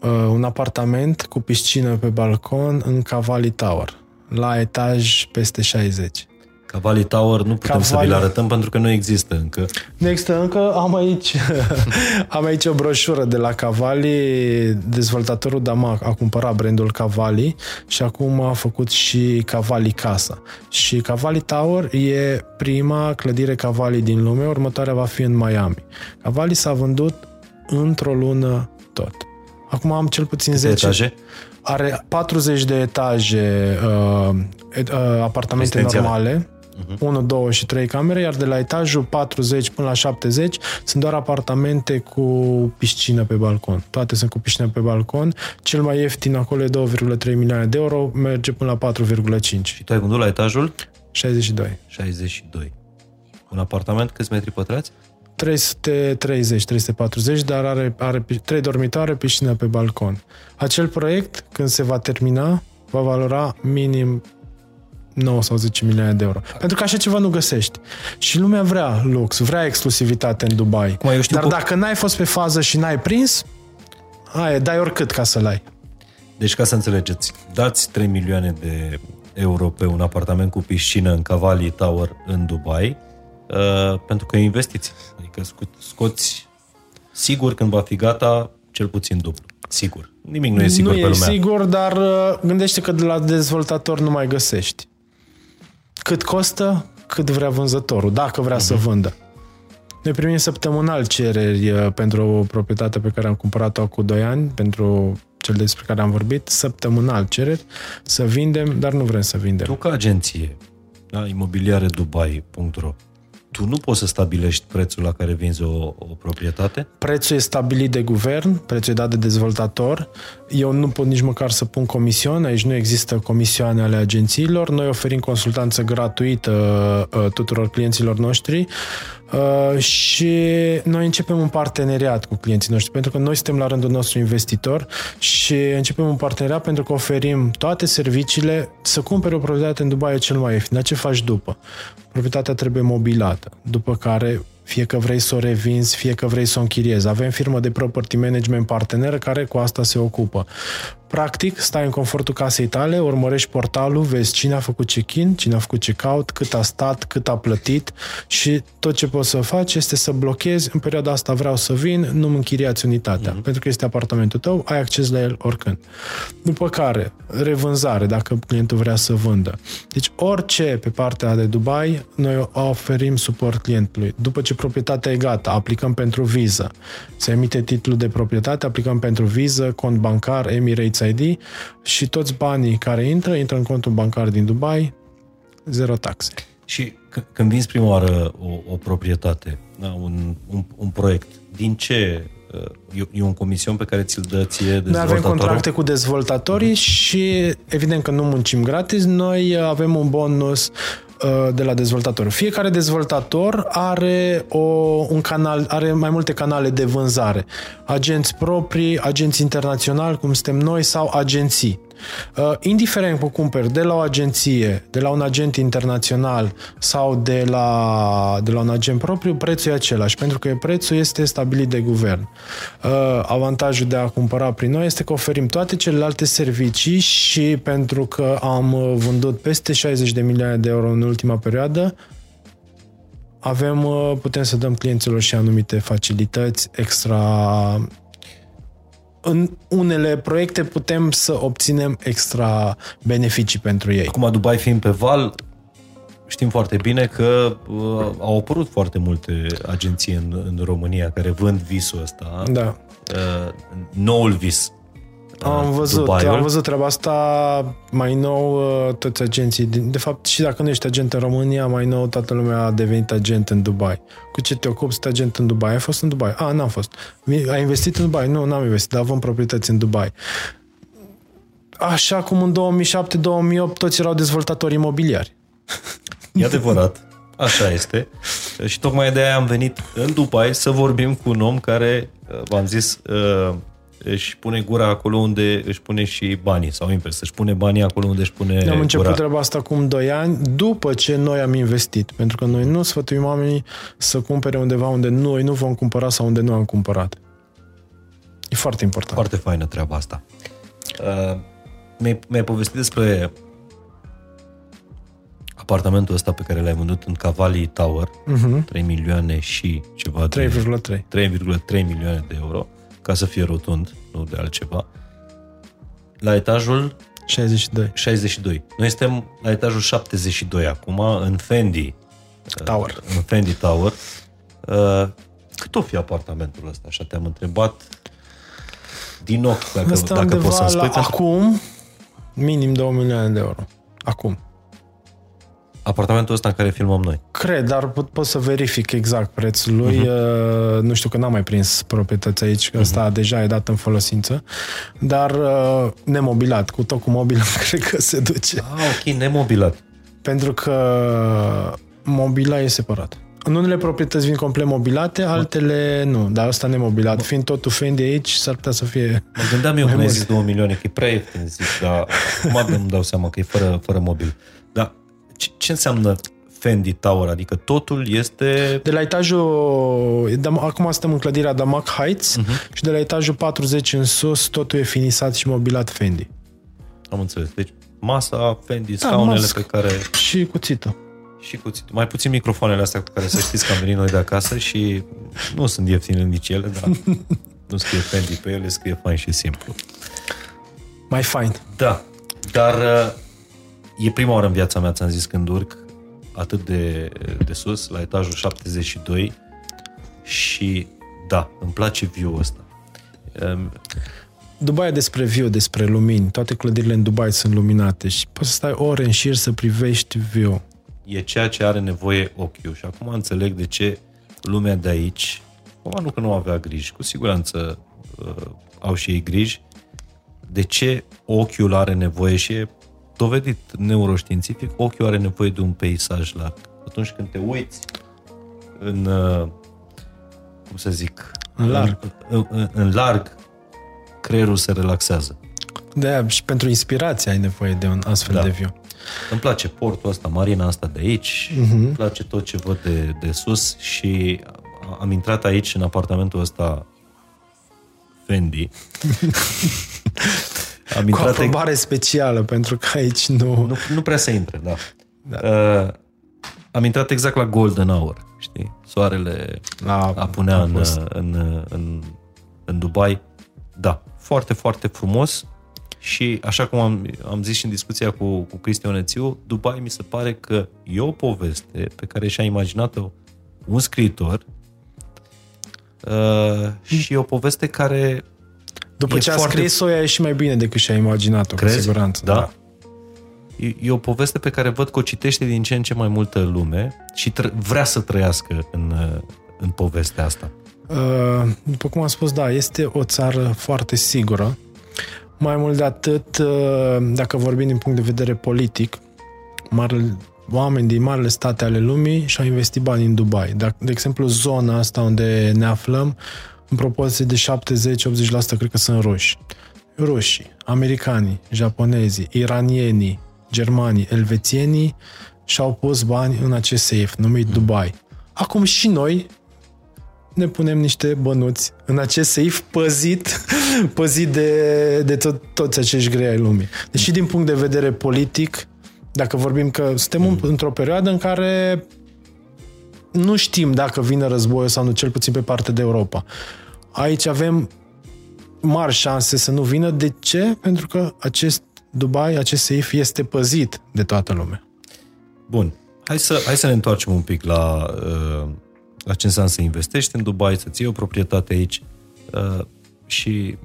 Uh, un apartament cu piscină pe balcon în Cavalli Tower, la etaj peste 60. Cavalli Tower nu putem Cavalli... să vi-l arătăm pentru că nu există încă. Nu există încă. Am aici, am aici o broșură de la Cavalli. Dezvoltatorul Dama a cumpărat brandul Cavalli și acum a făcut și Cavalli Casa. Și Cavalli Tower e prima clădire Cavalli din lume, următoarea va fi în Miami. Cavalli s-a vândut într-o lună tot. Acum am cel puțin Câte 10. etaje? Are 40 de etaje uh, uh, apartamente normale uh-huh. 1, 2 și 3 camere, iar de la etajul 40 până la 70 sunt doar apartamente cu piscină pe balcon. Toate sunt cu piscină pe balcon. Cel mai ieftin acolo e 2,3 milioane de euro, merge până la 4,5. Și tu ai vândut la etajul? 62. 62. Un apartament câți metri pătrați? 330, 340, dar are, are 3 dormitoare, piscină pe balcon. Acel proiect, când se va termina, va valora minim 9 sau 10 milioane de euro. Pentru că așa ceva nu găsești. Și lumea vrea lux, vrea exclusivitate în Dubai. Cum eu știu Dar dacă n-ai fost pe fază și n-ai prins, aia, dai oricât ca să-l ai. Deci, ca să înțelegeți, dați 3 milioane de euro pe un apartament cu piscină în Cavalli Tower în Dubai, uh, pentru că e investiție. Adică scoți sigur când va fi gata cel puțin dublu. Sigur. Nimic nu e sigur nu pe lumea. Nu e sigur, dar uh, gândește că de la dezvoltator nu mai găsești cât costă, cât vrea vânzătorul, dacă vrea uh-huh. să mhm. vândă. Noi primim săptămânal cereri uh, pentru o proprietate pe care am cumpărat-o cu 2 ani, pentru cel despre care am vorbit, săptămânal cereri să vindem, dar nu vrem să vindem. Tu ca agenție, da, imobiliaredubai.ro tu nu poți să stabilești prețul la care vinzi o, o proprietate? Prețul e stabilit de guvern, prețul e dat de dezvoltator. Eu nu pot nici măcar să pun comisioane, aici nu există comisioane ale agențiilor. Noi oferim consultanță gratuită uh, tuturor clienților noștri Uh, și noi începem un parteneriat cu clienții noștri, pentru că noi suntem la rândul nostru investitor și începem un parteneriat pentru că oferim toate serviciile să cumpere o proprietate în Dubai e cel mai ieftin. Dar ce faci după? Proprietatea trebuie mobilată, după care fie că vrei să o revinzi, fie că vrei să o închiriezi. Avem firmă de property management partener care cu asta se ocupă. Practic, stai în confortul casei tale, urmărești portalul, vezi cine a făcut check-in, cine a făcut check-out, cât a stat, cât a plătit și tot ce poți să faci este să blochezi, în perioada asta vreau să vin, nu-mi închiriați unitatea, mm-hmm. pentru că este apartamentul tău, ai acces la el oricând. După care, revânzare, dacă clientul vrea să vândă. Deci orice pe partea de Dubai, noi oferim suport clientului. După ce proprietatea e gata, aplicăm pentru viză. Se emite titlul de proprietate, aplicăm pentru viză, cont bancar, Emirates Face ID și toți banii care intră, intră în contul bancar din Dubai, zero taxe. Și C- când vinzi prima oară o, o proprietate, da, un, un, un proiect, din ce uh, e, e un comision pe care ți-l dă ție Noi avem dezvoltatorul? contracte cu dezvoltatorii și evident că nu muncim gratis, noi avem un bonus uh, de la dezvoltator. Fiecare dezvoltator are o, un canal, are mai multe canale de vânzare. Agenți proprii, agenți internaționali, cum suntem noi, sau agenții. Uh, indiferent că cumperi de la o agenție, de la un agent internațional sau de la, de la un agent propriu, prețul e același, pentru că prețul este stabilit de guvern. Uh, avantajul de a cumpăra prin noi este că oferim toate celelalte servicii și pentru că am uh, vândut peste 60 de milioane de euro în ultima perioadă, avem, uh, putem să dăm clienților și anumite facilități extra în unele proiecte putem să obținem extra beneficii pentru ei. Acum, Dubai fiind pe val, știm foarte bine că uh, au apărut foarte multe agenții în, în România care vând visul ăsta. Da. Uh, noul vis. Uh, Am văzut, Dubaiul. am văzut treaba asta mai nou, uh, toți agenții. din- De fapt, și dacă nu ești agent în România, mai nou toată lumea a devenit agent în Dubai. Cu ce te ocupi? Sunt agent în Dubai. Ai fost în Dubai? A, n-am fost. Ai investit în Dubai? Nu, n-am investit, dar avem proprietăți în Dubai. Așa cum în 2007-2008 toți erau dezvoltatori imobiliari. E adevărat, așa este. Și tocmai de aia am venit în Dubai să vorbim cu un om care, uh, v-am zis, uh, își pune gura acolo unde își pune și banii, sau invers, își pune banii acolo unde își pune Am început gura. treaba asta acum 2 ani, după ce noi am investit. Pentru că noi nu sfătuim oamenii să cumpere undeva unde noi nu vom cumpăra sau unde nu am cumpărat. E foarte important. Foarte faină treaba asta. Uh, mi-ai, mi-ai povestit despre apartamentul ăsta pe care l-ai vândut în Cavalli Tower, Mhm. 3 milioane și ceva de 3,3. 3,3 milioane de euro, ca să fie rotund, nu de altceva, la etajul 62. 62. Noi suntem la etajul 72 acum, în Fendi Tower. în Fendi Tower. Uh, cât o fi apartamentul ăsta? Așa te-am întrebat din ochi, dacă, Asta dacă undeva poți să-mi la spui. pentru- acum minim 2 milioane de euro. Acum. Apartamentul ăsta în care filmăm noi. Cred, dar pot, pot să verific exact prețul lui. Mhm. Uh-huh. Nu știu că n-am mai prins proprietăți aici, că ăsta deja e dat în folosință. Dar uh, nemobilat, cu tot cu mobil, cred că se duce. Ah, ok, nemobilat. Pentru că mobila e separat. În unele proprietăți vin complet mobilate, altele nu. Dar asta nemobilat. Fiind totul Fendi aici, s-ar putea să fie... Mă gândeam eu când ai mult. zis 2 milioane, că e prea ieftin, zic, dar acum îmi dau seama că e fără, fără mobil. Dar ce, ce înseamnă Fendi Tower? Adică totul este... De la etajul... Dam- Acum suntem în clădirea Damac Heights Mhm. uh-huh. și de la etajul 40 în sus totul e finisat și mobilat Fendi. Am înțeles. Deci masa, Fendi, scaunele masc. pe care... Și cuțitul. Și cuțit. Mai puțin microfoanele astea cu care să știți că am venit noi de acasă și nu sunt ieftine nici ele, dar nu scrie Fendi pe ele, scrie fain și simplu. Mai fain. Da, dar uh, e prima oară în viața mea, ți-am zis, când urc atât de, de sus, la etajul 72 și da, îmi place view-ul ăsta. Um, Dubai e despre view, despre lumini. Toate clădirile în Dubai sunt luminate și poți să stai ore în șir să privești view. E ceea ce are nevoie ochiul și acum înțeleg de ce lumea de aici, acum nu că nu avea griji, cu siguranță uh, au și ei griji, de ce ochiul are nevoie și e dovedit neuroștiințific, ochiul are nevoie de un peisaj larg. Atunci când te uiți în, uh, cum să zic, În larg. în, în, în larg, creierul se relaxează. de aia și pentru inspirație ai nevoie de un astfel Da. de view. Îmi place portul ăsta, marina asta de aici, Mhm. îmi place tot ce văd de, de sus și am intrat aici în apartamentul ăsta Fendi. am Cu intrat aprobare specială, pentru că aici nu... nu, nu prea se intre, da. da. Uh, am intrat exact la Golden Hour, știi? Soarele La, apunea a în, fost. în, în, în Dubai. Da, foarte, foarte frumos și așa cum am, am zis și în discuția cu, cu Cristi Onețiu, Dubai mi se pare că e o poveste pe care și-a imaginat-o un scriitor uh, și e o poveste care După e ce a foarte- scris-o, ea e și mai bine decât și-a imaginat-o, cu Crezi? siguranță. Da? e, e o poveste pe care văd că o citește din ce în ce mai multă lume și tră- vrea să trăiască în, uh, în povestea asta. Uh, după cum am spus, da, este o țară foarte sigură. Mai mult de atât, uh, dacă vorbim din punct de vedere politic, marele, oameni din marile state ale lumii și-au investit bani în Dubai. De, de exemplu, zona asta unde ne aflăm, în proporție de 70-80% cred că sunt ruși. Rușii, americanii, japonezii, iranienii, germanii, elvețienii și-au pus bani în acest safe numit Dubai. Acum și noi ne punem niște bănuți în acest safe păzit, păzit de, de tot, toți acești grei ai lumii. Deși din punct de vedere politic, dacă vorbim că suntem mm. într-o perioadă în care nu știm dacă vine războiul sau nu, cel puțin pe partea de Europa. Aici avem mari șanse să nu vină. De ce? Pentru că acest Dubai, acest safe este păzit de toată lumea. Bun. Hai să, hai să ne întoarcem un pic la, uh, la ce înseamnă să investești în Dubai, să-ți iei o proprietate aici uh, și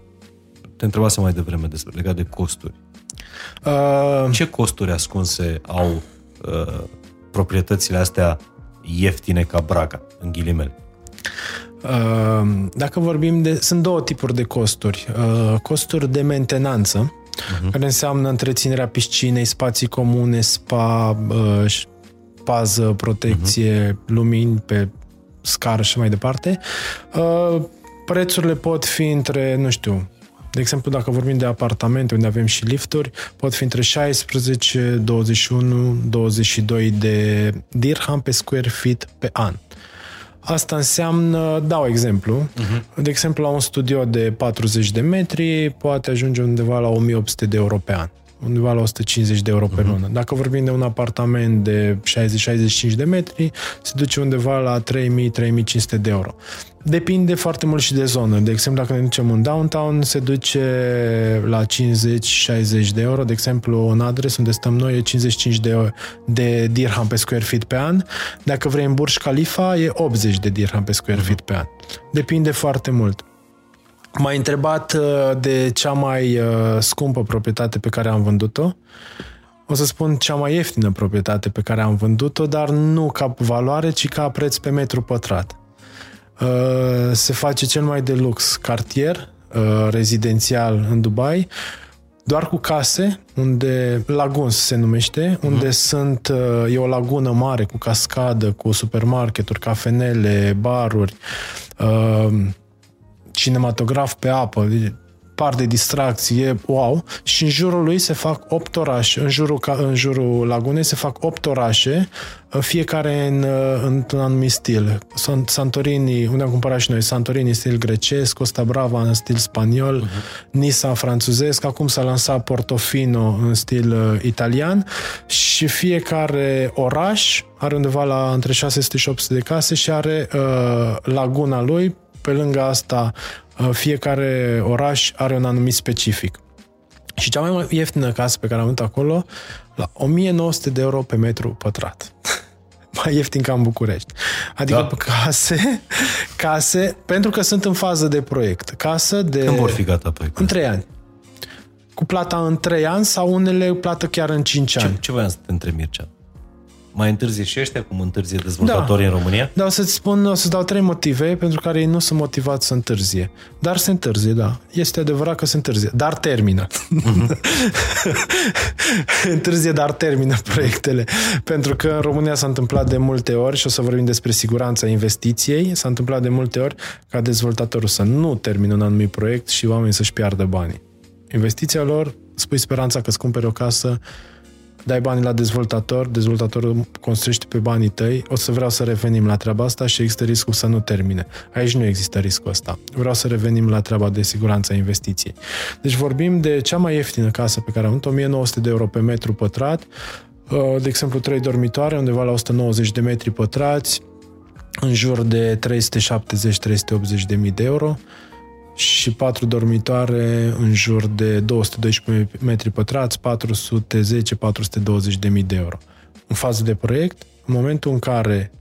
te întrebasem mai devreme despre legat de costuri. Uh... Ce costuri ascunse au uh, proprietățile astea ieftine ca Braga, în ghilimele? Uh, dacă vorbim de... Sunt două tipuri de costuri. Uh, costuri de mentenanță, uh-huh. care înseamnă întreținerea piscinei, spații comune, spa, uh, pază, protecție, uh-huh. lumini pe scară și mai departe. Prețurile pot fi între, nu știu, de exemplu, dacă vorbim de apartamente unde avem și lifturi, pot fi între 16, 21, 22 de dirham pe square feet pe an. Asta înseamnă, dau exemplu, uh-huh. de exemplu la un studio de 40 de metri poate ajunge undeva la 1800 de euro pe an undeva la 150 de euro pe uh-huh. lună. Dacă vorbim de un apartament de 60-65 de metri, se duce undeva la 3000-3500 de euro. Depinde foarte mult și de zonă. De exemplu, dacă ne ducem în downtown, se duce la 50-60 de euro. De exemplu, în adres unde stăm noi e 55 de, de dirham pe square feet pe an. Dacă vrei în Burj Khalifa, e 80 de dirham pe square feet pe an. Depinde foarte mult. M-ai întrebat uh, de cea mai uh, scumpă proprietate pe care am vândut-o. O să spun cea mai ieftină proprietate pe care am vândut-o, dar nu ca valoare, ci ca preț pe metru pătrat. Uh, se face cel mai de lux cartier rezidențial în Dubai, doar cu case, unde Laguns se numește, unde uh-huh. sunt, e o lagună mare cu cascadă, cu supermarketuri, cafenele, baruri, cinematograf pe apă, par de distracție, wow, și în jurul lui se fac opt orașe, în jurul, în jurul lagunei se fac opt orașe, fiecare în, într-un anumit stil. Santorini, unde am cumpărat și noi, Santorini în stil grecesc, Costa Brava în stil spaniol, uh-huh. Nisa francezesc, acum s-a lansat Portofino în stil uh, italian și fiecare oraș are undeva la între 600 și 800 de case și are uh, laguna lui pe lângă asta, uh, fiecare oraș are un anumit specific. Și cea mai ieftină casă pe care am avut acolo, la 1900 de euro pe metru pătrat. mai ieftin ca în București. Adică da. case, case, pentru că sunt în fază de proiect. Casă de... Când vor fi gata proiectul? În 3 ani. Cu plata în 3 ani sau unele plată chiar în 5 ani. Ce, ce voiam să te întreb, Mircea? Mai întârzie și ăștia, cum întârzie dezvoltatorii da. în România? Da, o să-ți spun, o să dau trei motive pentru care ei nu sunt motivați să întârzie. Dar se întârzie, da. Este adevărat că se întârzie. Dar termină. Mm-hmm. întârzie, dar termină proiectele. Pentru că în România s-a întâmplat de multe ori, și o să vorbim despre siguranța investiției, s-a întâmplat de multe ori ca dezvoltatorul să nu termină un anumit proiect și oamenii să-și piardă banii. Investiția lor, spui speranța că îți cumperi o casă, dai banii la dezvoltator, dezvoltatorul construiește pe banii tăi, o să vreau să revenim la treaba asta și există riscul să nu termine. Aici nu există riscul ăsta. Vreau să revenim la treaba de siguranță a investiției. Deci vorbim de cea mai ieftină casă pe care am avut 1900 de euro pe metru pătrat, uh, de exemplu, trei dormitoare, undeva la 190 de metri pătrați, în jur de 370-380 de mii de euro și patru dormitoare în jur de 212 metri pătrați, 410-420 de mii de euro. În fază de proiect, în momentul în care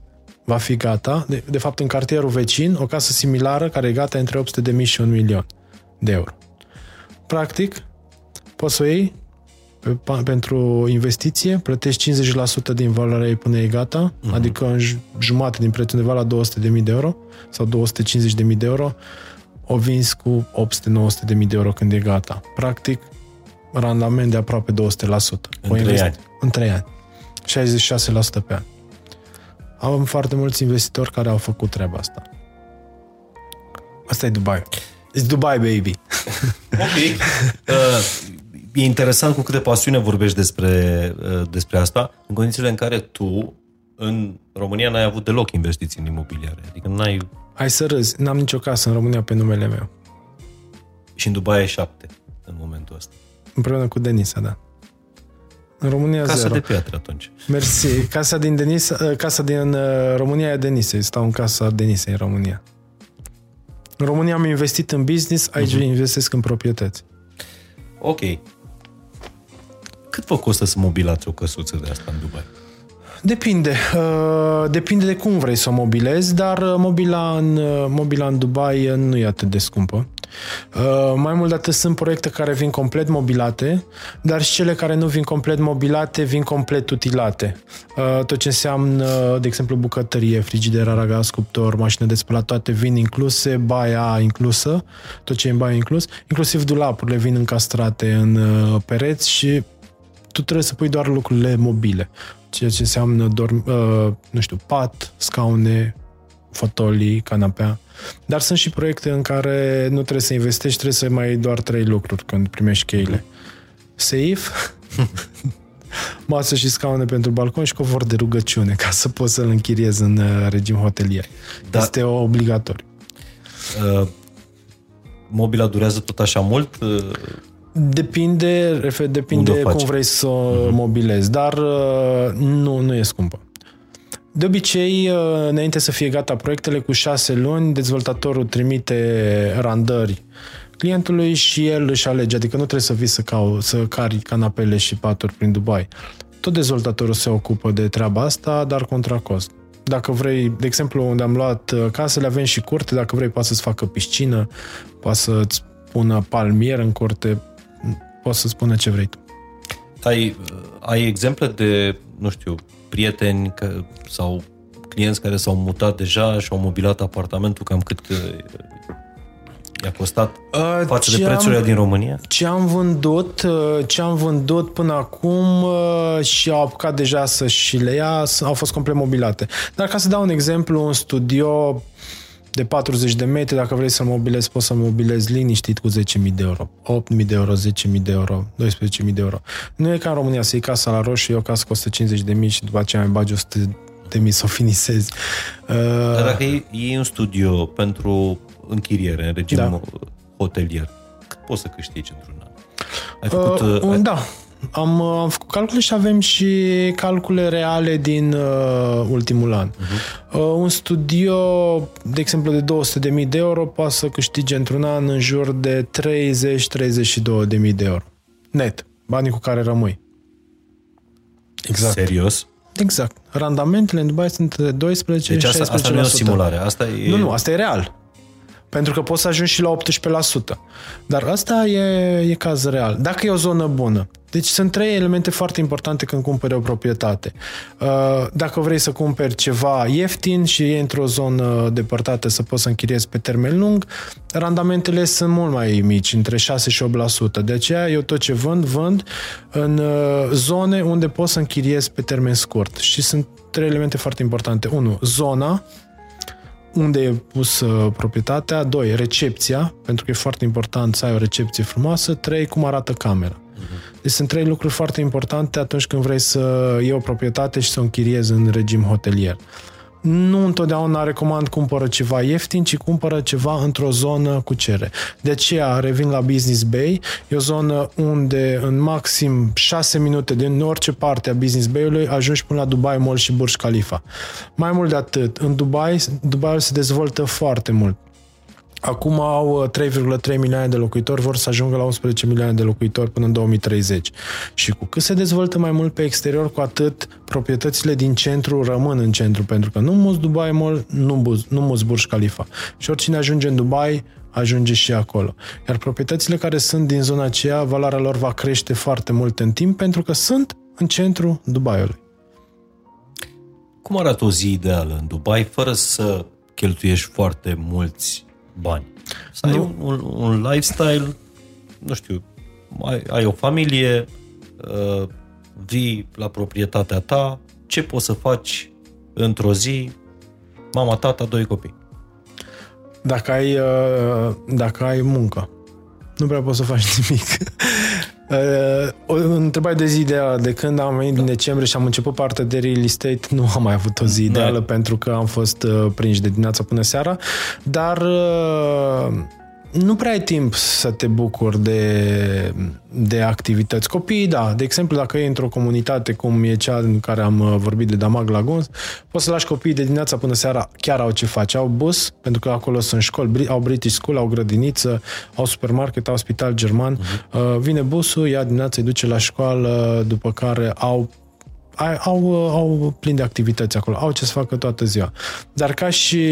va fi gata, de, de fapt în cartierul vecin, o casă similară care e gata între 800 de mii și 1 milion de euro. Practic, poți să o iei pe, pentru investiție, plătești 50% din valoarea ei până e gata, uh-huh. adică în jumate din preț undeva la 200.000 de euro sau 250.000 de euro, o vinzi cu 800-900 de mii de euro când e gata. Practic, randament de aproape 200%. În 3 ani. În 3 ani. 66% pe an. Am foarte mulți investitori care au făcut treaba asta. Asta e Dubai. It's Dubai, baby. Ok. Uh, e interesant cu câte pasiune vorbești despre, uh, despre asta, în condițiile în care tu, în România, n-ai avut deloc investiții în imobiliare. Adică n-ai Hai să râzi, n-am nicio casă în România pe numele meu. Și în Dubai e șapte în momentul ăsta. Împreună cu Denisa, da. În România Casa zero. de piatră atunci. Mersi. Casa din, Denisa, ă, casa din ă, România e Denise. Stau în casa Denise în România. În România am investit în business, aici uh-huh. investesc în proprietăți. Ok. Cât vă costă să mobilați o căsuță de asta în Dubai? Depinde. Uh, depinde de cum vrei să o mobilezi, dar uh, mobila în, uh, mobila în Dubai nu e atât de scumpă. Mai mult de atât sunt proiecte care vin complet mobilate, dar și cele care nu vin complet mobilate vin complet utilate. Tot ce înseamnă, de exemplu, bucătărie, frigider, aragaz, cuptor, mașină de spălat, toate vin incluse, baia inclusă, tot ce e în baia inclus, inclusiv dulapurile vin încastrate în pereți și tu trebuie să pui doar lucrurile mobile ceea ce înseamnă dorm, uh, nu știu, pat, scaune, fotolii, canapea. Dar sunt și proiecte în care nu trebuie să investești, trebuie să mai doar trei lucruri când primești cheile. Safe, masă și scaune pentru balcon și covor de rugăciune ca să poți să-l închiriezi în uh, regim hotelier. Da. Este obligatoriu. Uh, mobila durează tot așa mult? Uh, Depinde, depinde cum vrei să o uh-huh. mobilezi, dar uh, nu, nu e scumpă. De obicei, uh, înainte să fie gata proiectele, cu șase luni, dezvoltatorul trimite randări clientului și el își alege, adică nu trebuie să vii să, cau, să cari canapele și paturi prin Dubai. Tot dezvoltatorul se ocupă de treaba asta, dar contra cost. Dacă vrei, de exemplu, unde am luat uh, casele, avem și curte, dacă vrei poate să-ți facă piscină, poate să-ți pună palmier în curte, poți să spună ce vrei tu. Ai, ai exemple de, nu știu, prieteni că, sau clienți care s-au mutat deja și au mobilat apartamentul, cam cât uh, i-a costat uh, față de prețurile am, din România? Ce am vândut, uh, ce am vândut până acum uh, și au apucat deja să și le ia, au fost complet mobilate. Dar ca să dau un exemplu, un studio de 40 de metri, dacă vrei să-l mobilezi, poți să mobilezi liniștit cu 10.000 de euro. 8.000 de euro, 10.000 de euro, 12.000 de euro. Nu e ca în România să iei casa la roșu, e o casă costă 50 de mii și după aceea mai bagi 100 de mii să o finisezi. Uh... Dar dacă iei un studio pentru închiriere, în regim da. hotelier, cât poți să câștigi într-un an? Ai făcut, uh, uh, ai... Da, am, am făcut calcule și avem și calcule reale din uh, ultimul an. Uh-huh. Uh, un studio, de exemplu, de 200.000 de euro poate să câștige într-un an în jur de 30-32.000 de euro. Net. Banii cu care rămâi. Exact. Serios? Exact. Randamentele în Dubai sunt de 12 Deci asta, asta nu e o simulare. Asta e... Nu, nu, asta e real. Pentru că poți să ajungi și la 18%. Dar asta e, e caz real. Dacă e o zonă bună. Deci sunt trei elemente foarte importante când cumperi o proprietate. Uh, dacă vrei să cumperi ceva ieftin și e într-o zonă depărtată să poți să închiriezi pe termen lung, randamentele sunt mult mai mici, între 6 și 8%. De aceea eu tot ce vând, vând în uh, zone unde poți să închiriezi pe termen scurt. Și sunt trei elemente foarte importante. Unu, zona, unde e pus proprietatea, doi, recepția, pentru că e foarte important să ai o recepție frumoasă, trei, cum arată camera. Uh-huh. Deci sunt trei lucruri foarte importante atunci când vrei să iei o proprietate și să o închiriezi în regim hotelier nu întotdeauna recomand cumpără ceva ieftin, ci cumpără ceva într-o zonă cu cere. De aceea revin la Business Bay, e o zonă unde în maxim 6 minute din orice parte a Business Bay-ului ajungi până la Dubai Mall și Burj Khalifa. Mai mult de atât, în Dubai, Dubai se dezvoltă foarte mult. Acum au 3,3 milioane de locuitori, vor să ajungă la 11 milioane de locuitori până în 2030. Și cu cât se dezvoltă mai mult pe exterior, cu atât proprietățile din centru rămân în centru, pentru că nu mulți Dubai Mall, nu, mulți, nu mulți Burj Khalifa. Și oricine ajunge în Dubai, ajunge și acolo. Iar proprietățile care sunt din zona aceea, valoarea lor va crește foarte mult în timp, pentru că sunt în centru Dubaiului. Cum arată o zi ideală în Dubai fără să cheltuiești foarte mulți bani? Să ai un, un, un lifestyle, nu știu, ai, ai o familie, uh, vii la proprietatea ta, ce poți să faci într-o zi, mama, tata, doi copii? Dacă ai, uh, dacă ai muncă, nu prea poți să faci nimic. Uh, o întrebare de zi ideală. De când am venit din decembrie și am început partea de real estate, nu am mai avut o zi ideală da. pentru că am fost uh, prinși de dimineața până seara, dar uh, nu prea ai timp să te bucuri de, de activități. Copiii, da. De exemplu, dacă e într-o comunitate cum e cea în care am uh, vorbit de Damag Laguns, poți să lași copiii de dimineața până seara, chiar au ce face. Au bus, pentru că acolo sunt școli, au British School, au grădiniță, au supermarket, au spital german. Uh-huh. Vine busul, ia dimineața, îi duce la școală, după care au au, au plin de activități acolo, au ce să facă toată ziua. Dar ca și,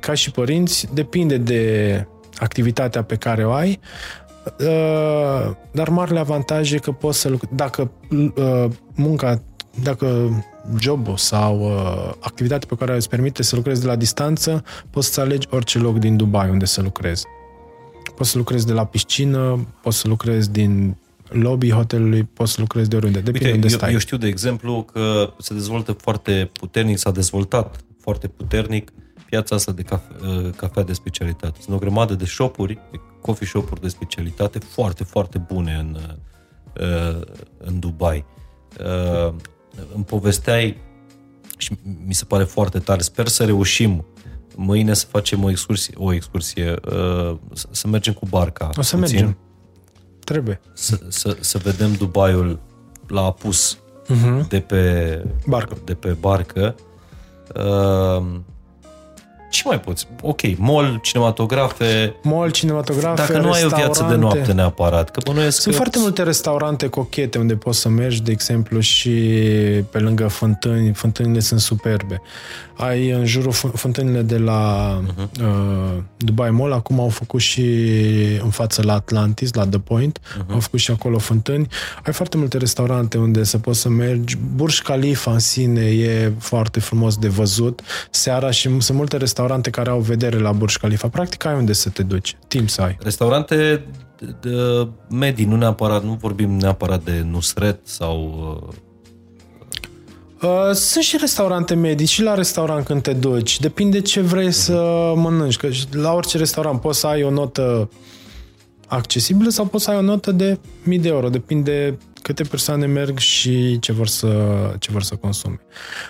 ca și părinți, depinde de activitatea pe care o ai, uh, dar marele avantaj e că poți să lucrezi, dacă uh, munca, dacă jobul sau uh, activitatea pe care îți permite să lucrezi de la distanță, poți să alegi orice loc din Dubai unde să lucrezi. Poți să lucrezi de la piscină, poți să lucrezi din lobby hotelului, poți să lucrezi de oriunde. Depinde Uite, unde eu, stai. Eu știu, de exemplu, că se dezvoltă foarte puternic, s-a dezvoltat foarte puternic uh, piața asta de cafe, uh, cafea de specialitate. Sunt o grămadă de shopuri, de coffee shop-uri de specialitate foarte, foarte bune în, uh, în Dubai. Uh, îmi povesteai și mi se pare foarte tare. Sper să reușim mâine să facem o excursie, o excursie să mergem cu barca. O să puțin, mergem. Trebuie. Să, să, să vedem Dubaiul la apus uh-huh. de pe barcă. De pe barcă. Uh, ce mai poți? Ok, mall, cinematografe... Mall, cinematografe, Dacă nu ai o viață de noapte neapărat, că bănuiesc Sunt că... foarte multe restaurante cochete unde poți să mergi, de exemplu, și pe lângă fântâni. Fântânile sunt superbe. Ai în jurul fântânile de la uh-huh. uh, Dubai Mall, acum au făcut și în față la Atlantis, la The Point, uh-huh. au făcut și acolo fântâni. Ai foarte multe restaurante unde să poți să mergi. Burj Khalifa în sine e foarte frumos de văzut seara și sunt multe restaurante care au vedere la Burj Khalifa. Practic ai unde să te duci, timp să ai. Restaurante de, de medii, nu neapărat, nu vorbim neapărat de Nusret sau uh, Uh, sunt și restaurante medii și la restaurant când te duci. Depinde ce vrei să mănânci. Că la orice restaurant poți să ai o notă accesibilă sau poți să ai o notă de mii de euro. Depinde câte persoane merg și ce vor să, ce vor să consume.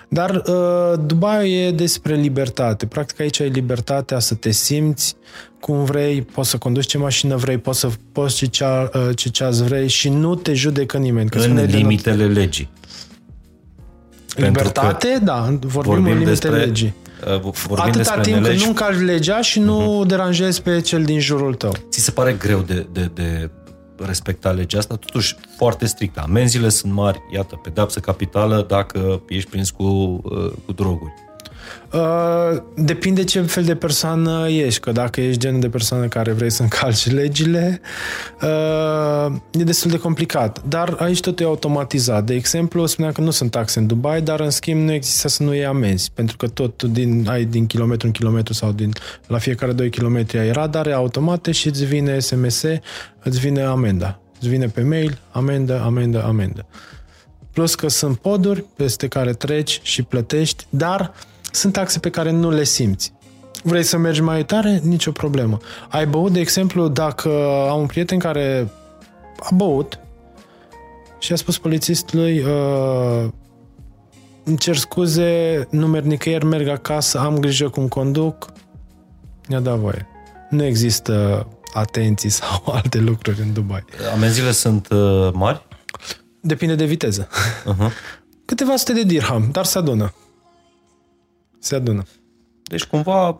Dar uh, Dubai e despre libertate. Practic aici ai libertatea să te simți cum vrei, poți să conduci ce mașină vrei, poți să poți ce, cea, uh, ce ceas vrei și nu te judecă nimeni. Că în limitele not... legii. Libertate, da, vorbim, vorbim în limite despre, legii. Uh, vorbim Atâta timp când nu încalci legea și nu uh-huh. deranjezi pe cel din jurul tău. Ți se pare greu de, de, de respecta legea asta? Totuși, foarte strictă. Amenziile sunt mari, iată, pedapsă capitală dacă ești prins cu, uh, cu droguri. Uh, depinde ce fel de persoană ești, că dacă ești genul de persoană care vrei să încalci legile, uh, e destul de complicat. Dar aici totul e automatizat. De exemplu, spuneam că nu sunt taxe în Dubai, dar în schimb nu există să nu iei amenzi, pentru că tot din, ai din kilometru în kilometru sau din, la fiecare 2 km ai radare automate și îți vine SMS, îți vine amenda. Îți vine pe mail, amendă, amendă, amendă. Plus că sunt poduri peste care treci și plătești, dar sunt taxe pe care nu le simți. Vrei să mergi mai tare? Nicio problemă. Ai băut, de exemplu, dacă am un prieten care a băut și a spus polițistului uh, îmi cer scuze, nu merg nicăieri, merg acasă, am grijă cum conduc, mi-a dat voie. Nu există atenții sau alte lucruri în Dubai. Amenziile sunt uh, mari? Depinde de viteză. Uh-huh. Câteva sute de dirham, dar se adună. Se adună. Deci cumva...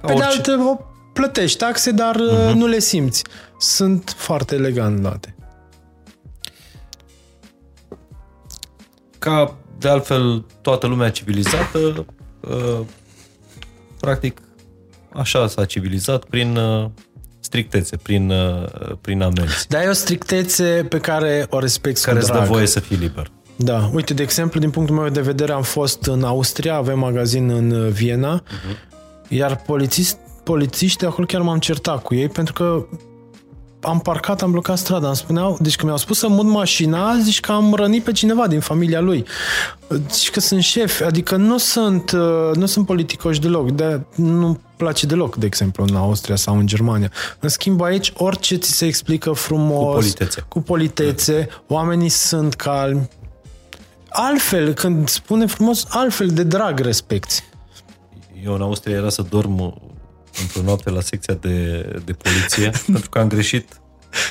Pe de altă, plătești taxe, dar uh-huh. nu le simți. Sunt foarte elegant luate. Ca de altfel toată lumea civilizată, uh, practic așa s-a civilizat prin uh, strictețe, prin, uh, prin amenzi. Dar e o strictețe pe care o respect Care îți dă voie să fii liber. Da, uite, de exemplu, din punctul meu de vedere, am fost în Austria, avem magazin în Viena, uh-huh. iar polițist, polițiștii acolo chiar m-am certat cu ei pentru că am parcat, am blocat strada, îmi spuneau, deci că mi-au spus să mut mașina, zici că am rănit pe cineva din familia lui. Zici că sunt șef, adică nu sunt, uh, nu sunt politicoși deloc, de nu place deloc, de exemplu, în Austria sau în Germania. În schimb, aici, orice ți se explică frumos, cu politețe, cu politețe oamenii sunt calmi, altfel, când spune frumos, altfel de drag respecti. Eu în Austria era să dorm într-o noapte la secția de, de poliție, pentru că am greșit.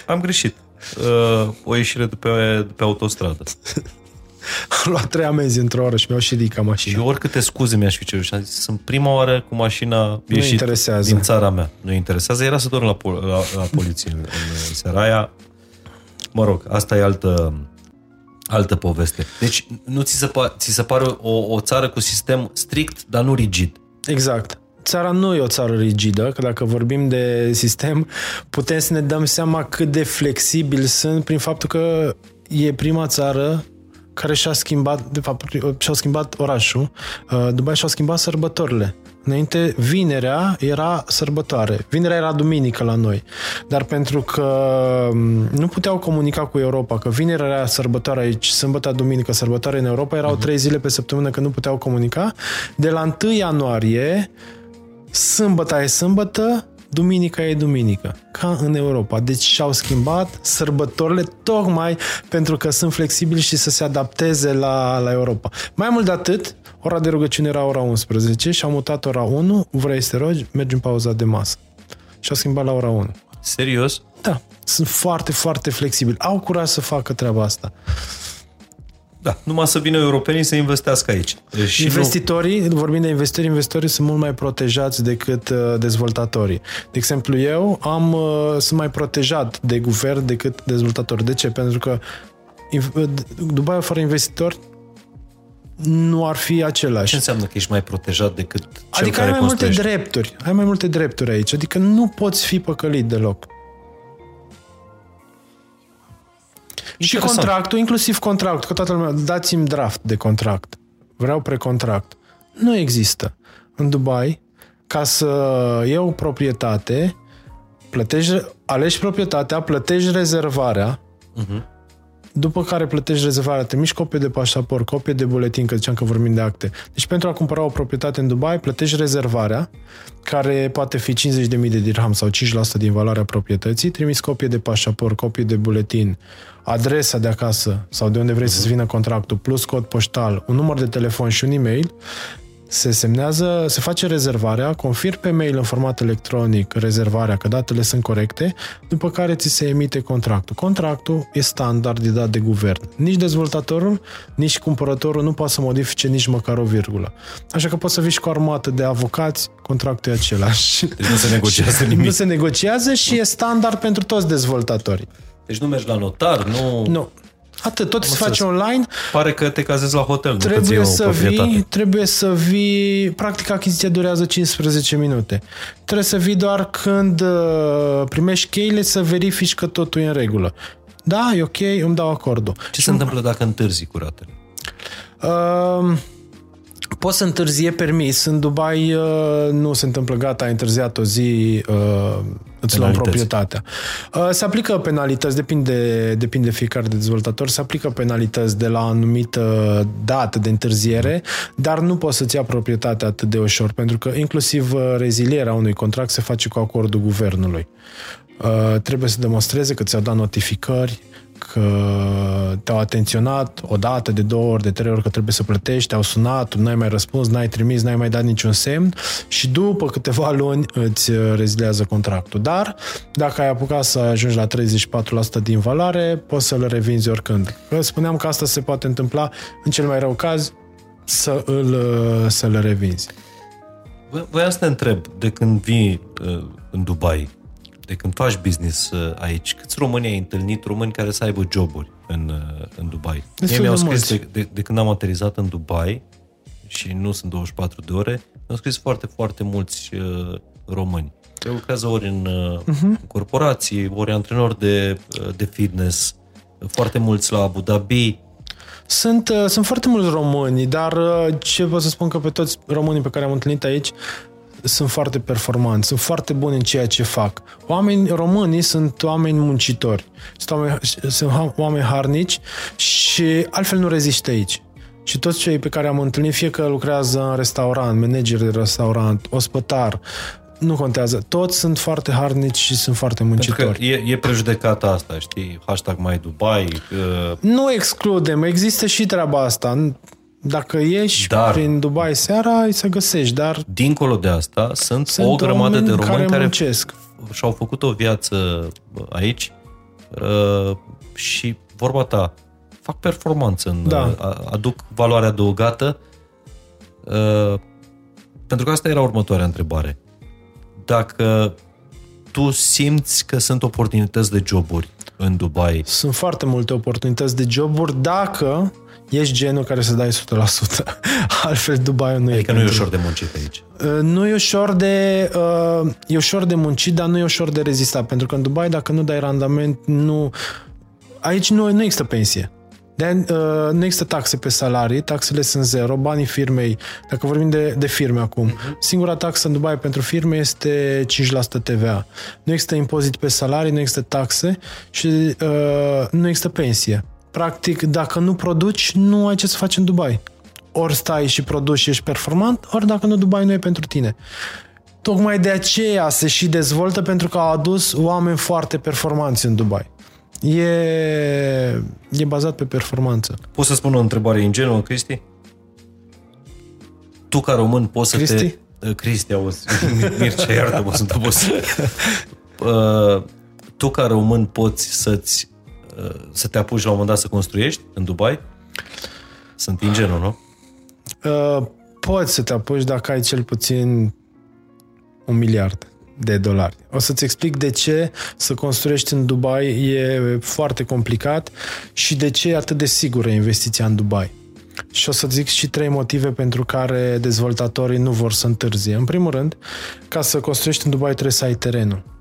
Am greșit. Uh, o ieșire de pe, de pe autostradă. Am luat trei amenzi într-o oră și mi-au și ridicat mașina. Și oricâte scuze mi-aș fi cerut. Și am zis, sunt prima oară cu mașina ieșit interesează. din țara mea. Nu interesează. Era să dorm la, la, la poliție în, în seara aia. Mă rog, asta e altă, altă poveste. Deci nu ți se, pa, ți se pare o, o țară cu sistem strict, dar nu rigid. Exact țara nu e o țară rigidă, că dacă vorbim de sistem, putem să ne dăm seama cât de flexibil sunt prin faptul că e prima țară care și-a schimbat, de fapt, și-a schimbat orașul. Uh, Dubai și-a schimbat sărbătorile. Înainte, vinerea era sărbătoare. Vinerea era duminică la noi. Dar pentru că um, nu puteau comunica cu Europa, că vinerea era sărbătoare aici, sâmbătă, duminică, sărbătoare în Europa, erau uh-huh. trei zile pe săptămână că nu puteau comunica, de la 1 ianuarie sâmbătă e sâmbătă, duminica e duminică, ca în Europa. Deci și-au schimbat sărbătorile tocmai pentru că sunt flexibili și să se adapteze la, la Europa. Mai mult de atât, ora de rugăciune era ora 11 și au mutat ora 1, vrei să te rogi, mergi în pauza de masă. Și au schimbat la ora 1. Serios? Da, sunt foarte, foarte flexibili. Au curaj să facă treaba asta. Da, numai să vină europenii să investească aici. Deci Investitorii, nu... vorbind de investitori, investitorii sunt mult mai protejați decât uh, dezvoltatorii. De exemplu, eu am, uh, sunt mai protejat de guvern decât dezvoltatori. De ce? Pentru că uh, Dubai fără investitori nu ar fi același. Ce înseamnă că ești mai protejat decât cel Adică care ai mai construiește? multe drepturi. Ai mai multe drepturi aici. Adică nu poți fi păcălit deloc. Și contractul, inclusiv contractul, că toată lumea, dați-mi draft de contract. Vreau precontract. Nu există. În Dubai, ca să iau proprietate, plătești, alegi proprietatea, plătești rezervarea, uh-huh după care plătești rezervarea, trimiși copie de pașaport, copie de buletin, că ziceam că vorbim de acte. Deci pentru a cumpăra o proprietate în Dubai, plătești rezervarea, care poate fi 50.000 de dirham sau 5% din valoarea proprietății, trimiți copie de pașaport, copie de buletin, adresa de acasă sau de unde vrei uh-huh. să-ți vină contractul, plus cod poștal, un număr de telefon și un e-mail, se semnează, se face rezervarea, confirm pe mail în format electronic rezervarea, că datele sunt corecte, după care ți se emite contractul. Contractul e standard de dat de guvern. Nici dezvoltatorul, nici cumpărătorul nu poate să modifice nici măcar o virgulă. Așa că poți să vii și cu armată de avocați, contractul e același. Deci nu se negociază nimic. Nu se negociază și e standard pentru toți dezvoltatorii. Deci nu mergi la notar, nu... Nu. Atât, tot se face online. Pare că te cazezi la hotel, trebuie nu că să vii, Trebuie să vii, practic achiziția durează 15 minute. Trebuie să vii doar când uh, primești cheile să verifici că totul e în regulă. Da, e ok, îmi dau acordul. Ce se întâmplă dacă întârzi cu ratele? Uh, Poți să întârzie permis. În Dubai uh, nu se întâmplă gata, ai întârziat o zi, uh, îți luăm proprietatea. Uh, se aplică penalități, depinde, depinde fiecare de dezvoltator, se aplică penalități de la anumită dată de întârziere, dar nu poți să-ți ia proprietatea atât de ușor, pentru că inclusiv uh, rezilierea unui contract se face cu acordul guvernului. Uh, trebuie să demonstreze că ți-au dat notificări, că te-au atenționat o dată, de două ori, de trei ori că trebuie să plătești, te-au sunat, tu n-ai mai răspuns, n-ai trimis, n-ai mai dat niciun semn și după câteva luni îți rezilează contractul. Dar dacă ai apucat să ajungi la 34% din valoare, poți să-l revinzi oricând. Că spuneam că asta se poate întâmpla în cel mai rău caz să îl, să-l revinzi. Voiam să te întreb, de când vii uh, în Dubai, de când faci business uh, aici, câți români ai întâlnit, români care să aibă joburi în, uh, în Dubai? Destul mi-au de scris mulți. de, de, de când am aterizat în Dubai și nu sunt 24 de ore, mi-au scris foarte, foarte mulți uh, români. Care lucrează ori în uh, uh-huh. corporații, ori antrenori de, uh, de fitness, foarte mulți la Abu Dhabi. Sunt, uh, sunt foarte mulți români, dar uh, ce pot să spun că pe toți românii pe care am întâlnit aici sunt foarte performanți, sunt foarte buni în ceea ce fac. Oameni românii sunt oameni muncitori, sunt oameni, sunt ha- oameni harnici și altfel nu rezistă aici. Și toți cei pe care am întâlnit, fie că lucrează în restaurant, manager de restaurant, ospătar, nu contează. Toți sunt foarte harnici și sunt foarte Pentru că muncitori. e, e prejudecata asta, știi? Hashtag mai Dubai. Uh, Nu excludem, există și treaba asta. Dacă ieși Dar- prin Dubai seara, îi să găsești, dar dincolo de asta, sunt, sunt o grămadă de români care, care muncesc. și-au făcut o viață aici uh, și, vorba ta, fac performanță, în, Da. a- aduc valoare adăugată. Uh, pentru că asta era următoarea întrebare. Dacă tu simți că sunt oportunități de joburi în Dubai, Sunt foarte multe oportunități de joburi dacă ești genul care să dai 100%. Altfel Dubai nu e adică nu e pentru- ușor de muncit aici. Uh, Nu e ușor de uh, e ușor de muncit, dar nu e ușor de rezistat, pentru că în Dubai dacă nu dai randament, nu aici nu, nu există pensie. De, uh, nu există taxe pe salarii, taxele sunt zero, banii firmei, dacă vorbim de, de firme acum, singura taxă în Dubai pentru firme este 5% TVA. Nu există impozit pe salarii, nu există taxe și uh, nu există pensie. Practic, dacă nu produci, nu ai ce să faci în Dubai. Ori stai și produci și ești performant, ori dacă nu, Dubai nu e pentru tine. Tocmai de aceea se și dezvoltă pentru că au adus oameni foarte performanți în Dubai. E, e bazat pe performanță. Pot să spun o întrebare ingenuă, Cristi? Tu, ca român, poți să Cristi? te... Uh, Cristi, auzi. Mircea, iartă-mă, sunt obosit. Uh, tu, ca român, poți să-ți, uh, să te apuci la un moment dat să construiești în Dubai? Sunt ingenu, nu? Uh, poți să te apuci dacă ai cel puțin un miliard de dolari. O să-ți explic de ce să construiești în Dubai e foarte complicat și de ce e atât de sigură investiția în Dubai. Și o să zic și trei motive pentru care dezvoltatorii nu vor să întârzie. În primul rând, ca să construiești în Dubai trebuie să ai terenul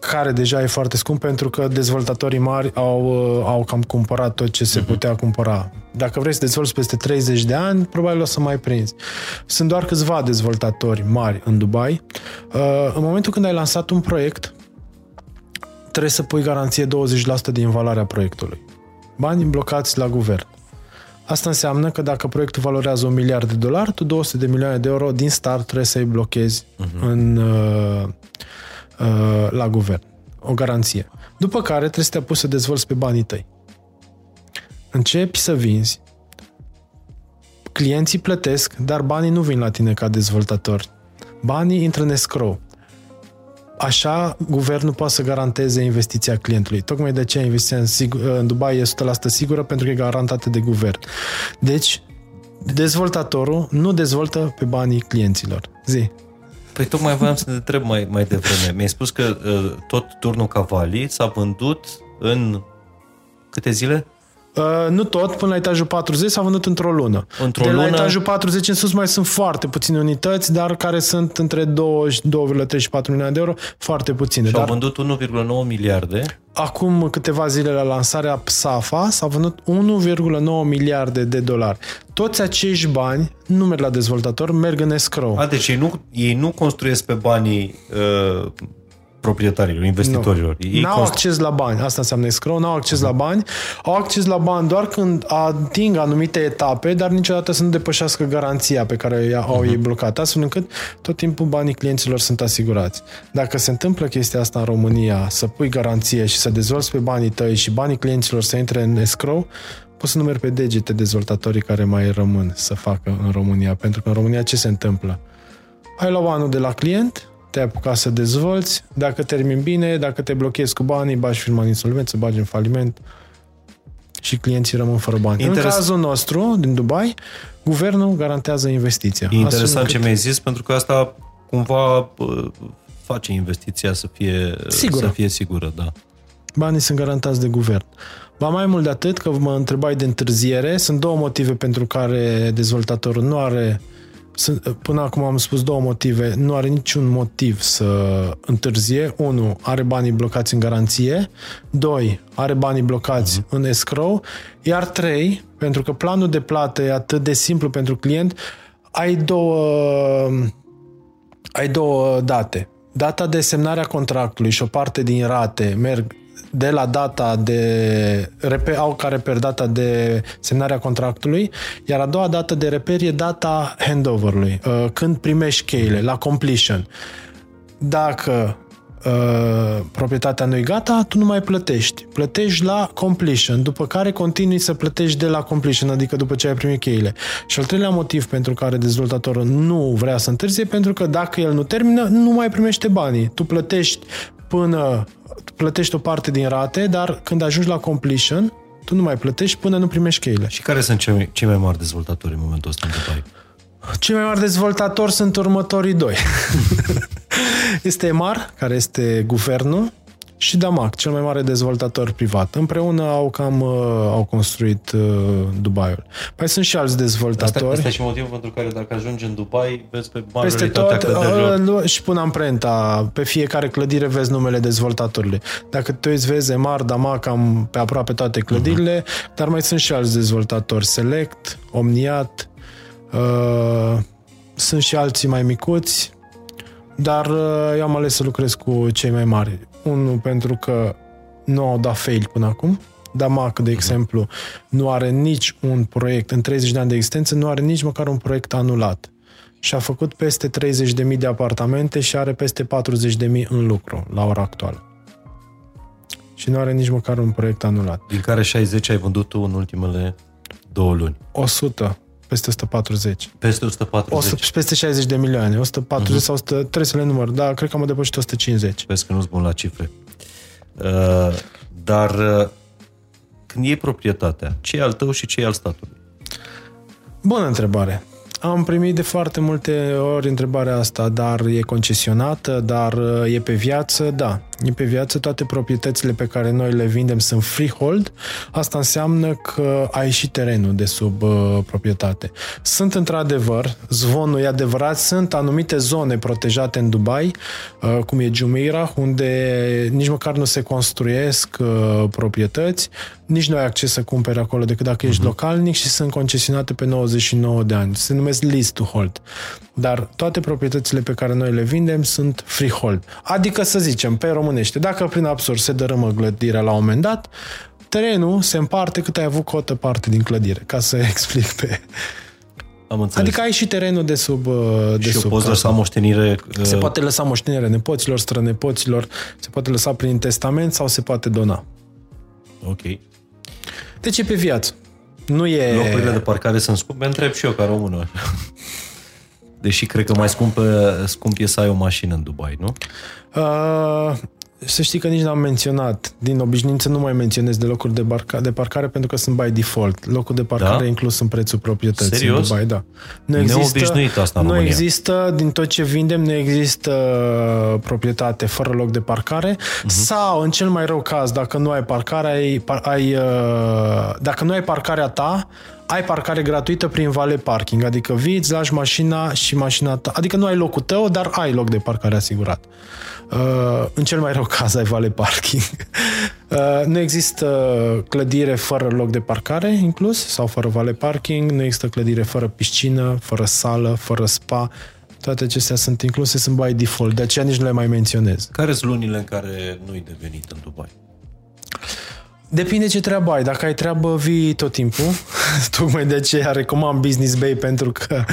care deja e foarte scump pentru că dezvoltatorii mari au, uh, au cam cumpărat tot ce se putea cumpăra. Dacă vrei să dezvolți peste 30 de ani, probabil o să mai prinzi. Sunt doar câțiva dezvoltatori mari în Dubai. Uh, În momentul când ai lansat un proiect, trebuie să pui garanție 20% din valoarea proiectului. Bani blocați la guvern. Asta înseamnă că dacă proiectul valorează un miliard de dolari, tu 200 de milioane de euro din start trebuie să-i blochezi uh-huh. în, uh, uh, la guvern. O garanție. După care trebuie să te apuci să dezvolți pe banii tăi. Începi să vinzi, clienții plătesc, dar banii nu vin la tine ca dezvoltator. Banii intră în escrow. Așa, guvernul poate să garanteze investiția clientului. Tocmai de aceea investiția în, sigur, în Dubai e 100% sigură pentru că e garantată de guvern. Deci, dezvoltatorul nu dezvoltă pe banii clienților. Zi. Păi tocmai voiam să te întreb mai, mai devreme. Mi-ai spus că uh, tot turnul Cavalli s-a vândut în câte zile? Uh, nu tot, până la etajul 40 s-a vândut într-o lună. Într-o de la lună? etajul 40 în sus mai sunt foarte puține unități, dar care sunt între 2 și 2,3 și 4 milioane de euro, foarte puține. Și au Dar vândut 1,9 miliarde. Acum câteva zile la lansarea PSAFA s-a vândut 1,9 miliarde de dolari. Toți acești bani nu merg la dezvoltator, merg în escrow. A, deci ei nu, ei nu construiesc pe banii uh, proprietarilor, investitorilor. Ei N-au constru- acces la bani, asta înseamnă escrow, n-au acces la bani, au acces la bani doar când ating anumite etape, dar niciodată să nu depășească garanția pe care au ei blocat, astfel încât tot timpul banii clienților sunt asigurați. Dacă se întâmplă chestia asta în România, să pui garanție și să dezvolți pe banii tăi și banii clienților să intre în escrow, poți să numeri pe degete dezvoltatorii care mai rămân să facă în România, pentru că în România ce se întâmplă? ai luat banul de la client, te-ai apucat să dezvolți, dacă termin bine, dacă te blochezi cu banii, bagi firma în insolvență, bagi în faliment și clienții rămân fără bani. Interes- În cazul nostru, din Dubai, guvernul garantează investiția. E interesant Astfel ce mi-ai zis, pentru că asta cumva bă, face investiția să fie Sigură. Să fie sigură da. Banii sunt garantați de guvern. Ba mai mult de atât, că mă întrebai de întârziere, sunt două motive pentru care dezvoltatorul nu are, sunt, până acum am spus două motive, nu are niciun motiv să întârzie. Unu, are banii blocați în garanție. Doi, are banii blocați uh-huh. în escrow. Iar trei, pentru că planul de plată e atât de simplu pentru client, ai două, ai două date. Data de semnare a contractului și o parte din rate merg de la data de reper, au ca reper data de semnare a contractului, iar a doua dată de reper e data handover-ului, uh, când primești cheile, la completion. Dacă uh, proprietatea nu e gata, tu nu mai plătești. Plătești la completion, după care continui să plătești de la completion, adică după ce ai primit cheile. Și al treilea motiv pentru care dezvoltatorul nu vrea să întârzie, pentru că dacă el nu termină, nu mai primește banii. Tu plătești până plătești o parte din rate, dar când ajungi la completion, tu nu mai plătești până nu primești cheile. Și care sunt cei, cei mai mari dezvoltatori în momentul ăsta în Dubai? Cei mai mari dezvoltatori sunt următorii doi. este EMAR, care este guvernul, și Damac, cel mai mare dezvoltator privat. Împreună au cam uh, au construit uh, Dubaiul. Mai sunt și alți dezvoltatori. Asta, asta e și motivul pentru care dacă ajungi în Dubai, vezi pe Peste majoritatea tot, clădirilor. uh, și pun amprenta. Pe fiecare clădire vezi numele dezvoltatorului. Dacă te uiți, vezi Emar, Damac, am pe aproape toate clădirile, uh-huh. dar mai sunt și alți dezvoltatori. Select, Omniat, uh, sunt și alții mai micuți, dar uh, eu am ales să lucrez cu cei mai mari. Unul pentru că nu au dat fail până acum. Damac, de exemplu, nu are nici un proiect, în 30 de ani de existență, nu are nici măcar un proiect anulat. Și a făcut peste 30.000 de apartamente și are peste 40.000 în lucru la ora actuală. Și nu are nici măcar un proiect anulat. Din care 60 ai vândut tu în ultimele două luni. 100, peste 140. Peste 140. 100, peste 60 de milioane. 140 uh-huh. sau 100, trebuie să le număr. Da, cred că am depășit 150. Vezi că nu-s bun la cifre. Uh, dar uh, când iei proprietatea, ce e al tău și ce e al statului? Bună întrebare. Am primit de foarte multe ori întrebarea asta, dar e concesionată, dar e pe viață, da. E pe viață, toate proprietățile pe care noi le vindem sunt freehold. Asta înseamnă că ai și terenul de sub uh, proprietate. Sunt într-adevăr, zvonul e adevărat, sunt anumite zone protejate în Dubai, uh, cum e Jumeirah, unde nici măcar nu se construiesc uh, proprietăți, nici nu ai acces să cumperi acolo decât dacă ești uh-huh. localnic și sunt concesionate pe 99 de ani. Se numesc lease to hold. Dar toate proprietățile pe care noi le vindem sunt freehold. Adică să zicem, pe românește, dacă prin absurd se dărâmă clădirea la un moment dat, terenul se împarte cât ai avut cotă parte din clădire, ca să explic pe... Am înțeles. Adică ai și terenul de sub de și sub poți casă. lăsa moștenire... Se poate lăsa moștenire nepoților, strănepoților, se poate lăsa prin testament sau se poate dona. Ok. Deci e pe viață. Nu e... Locurile de parcare sunt scumpe? Întreb și eu ca română. Deși cred că mai scump, scump e să ai o mașină în Dubai, nu? Uh, să știi că nici n-am menționat. Din obișnuință nu mai menționez de locuri de, barca, de parcare pentru că sunt by default. Locul de parcare Da? inclus în prețul proprietății Serios? în Dubai, da. Nu Neobișnuit asta în Nu România. există, din tot ce vindem, nu există uh, proprietate fără loc de parcare Mhm. uh-huh. sau, în cel mai rău caz, dacă nu ai parcare, ai, par- ai, uh, dacă nu ai parcarea ta, ai parcare gratuită prin vale parking, adică vii, îți lași mașina și mașina ta, adică nu ai locul tău, dar ai loc de parcare asigurat. Uh, în cel mai rău caz ai vale parking. Uh, nu există clădire fără loc de parcare inclus sau fără vale parking, nu există clădire fără piscină, fără sală, fără spa. Toate acestea sunt incluse, sunt by default, de aceea nici nu le mai menționez. Care sunt lunile în care nu-i de venit în Dubai? Depinde ce treabă ai. Dacă ai treabă, vii tot timpul. Tocmai de aceea recomand Business Bay pentru că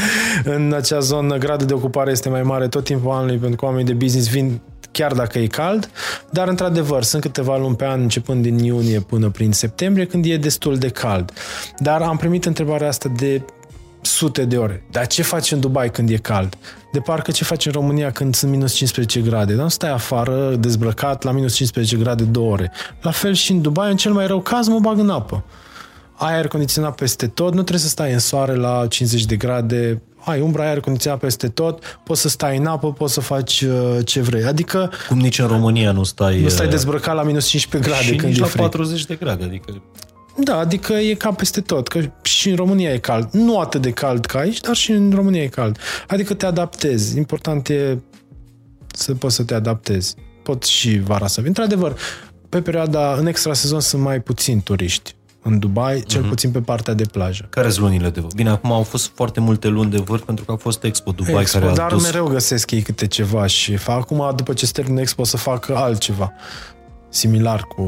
în acea zonă gradul de ocupare este mai mare tot timpul anului pentru că oamenii de business vin chiar dacă e cald, dar într-adevăr sunt câteva luni pe an începând din iunie până prin septembrie când e destul de cald. Dar am primit întrebarea asta de sute de ore. Dar ce faci în Dubai când e cald? De parcă ce faci în România când sunt minus 15 grade. Dar nu stai afară dezbrăcat la minus 15 grade două ore. La fel și în Dubai, în cel mai rău caz, mă bag în apă. ai aer condiționat peste tot, nu trebuie să stai în soare la 50 de grade, ai umbra, ai aer condiționat peste tot, poți să stai în apă, poți să faci uh, ce vrei. Adică... Cum nici în România nu stai... Nu stai dezbrăcat la minus 15 grade și când nici e la frig. 40 de grade, adică... Da, adică e ca peste tot, că și în România e cald. Nu atât de cald ca aici, dar și în România e cald. Adică te adaptezi. Important e să poți să te adaptezi. Pot și vara să vin. Într-adevăr, pe perioada, în extra sezon sunt mai puțini turiști în Dubai, cel Mhm. puțin pe partea de plajă. Care sunt lunile de vârf? Bine, acum au fost foarte multe luni de vârf pentru că a fost Expo Dubai Expo, care a dar dus... mereu găsesc ei câte ceva și fac acum, după ce se termină Expo, să facă altceva similar cu,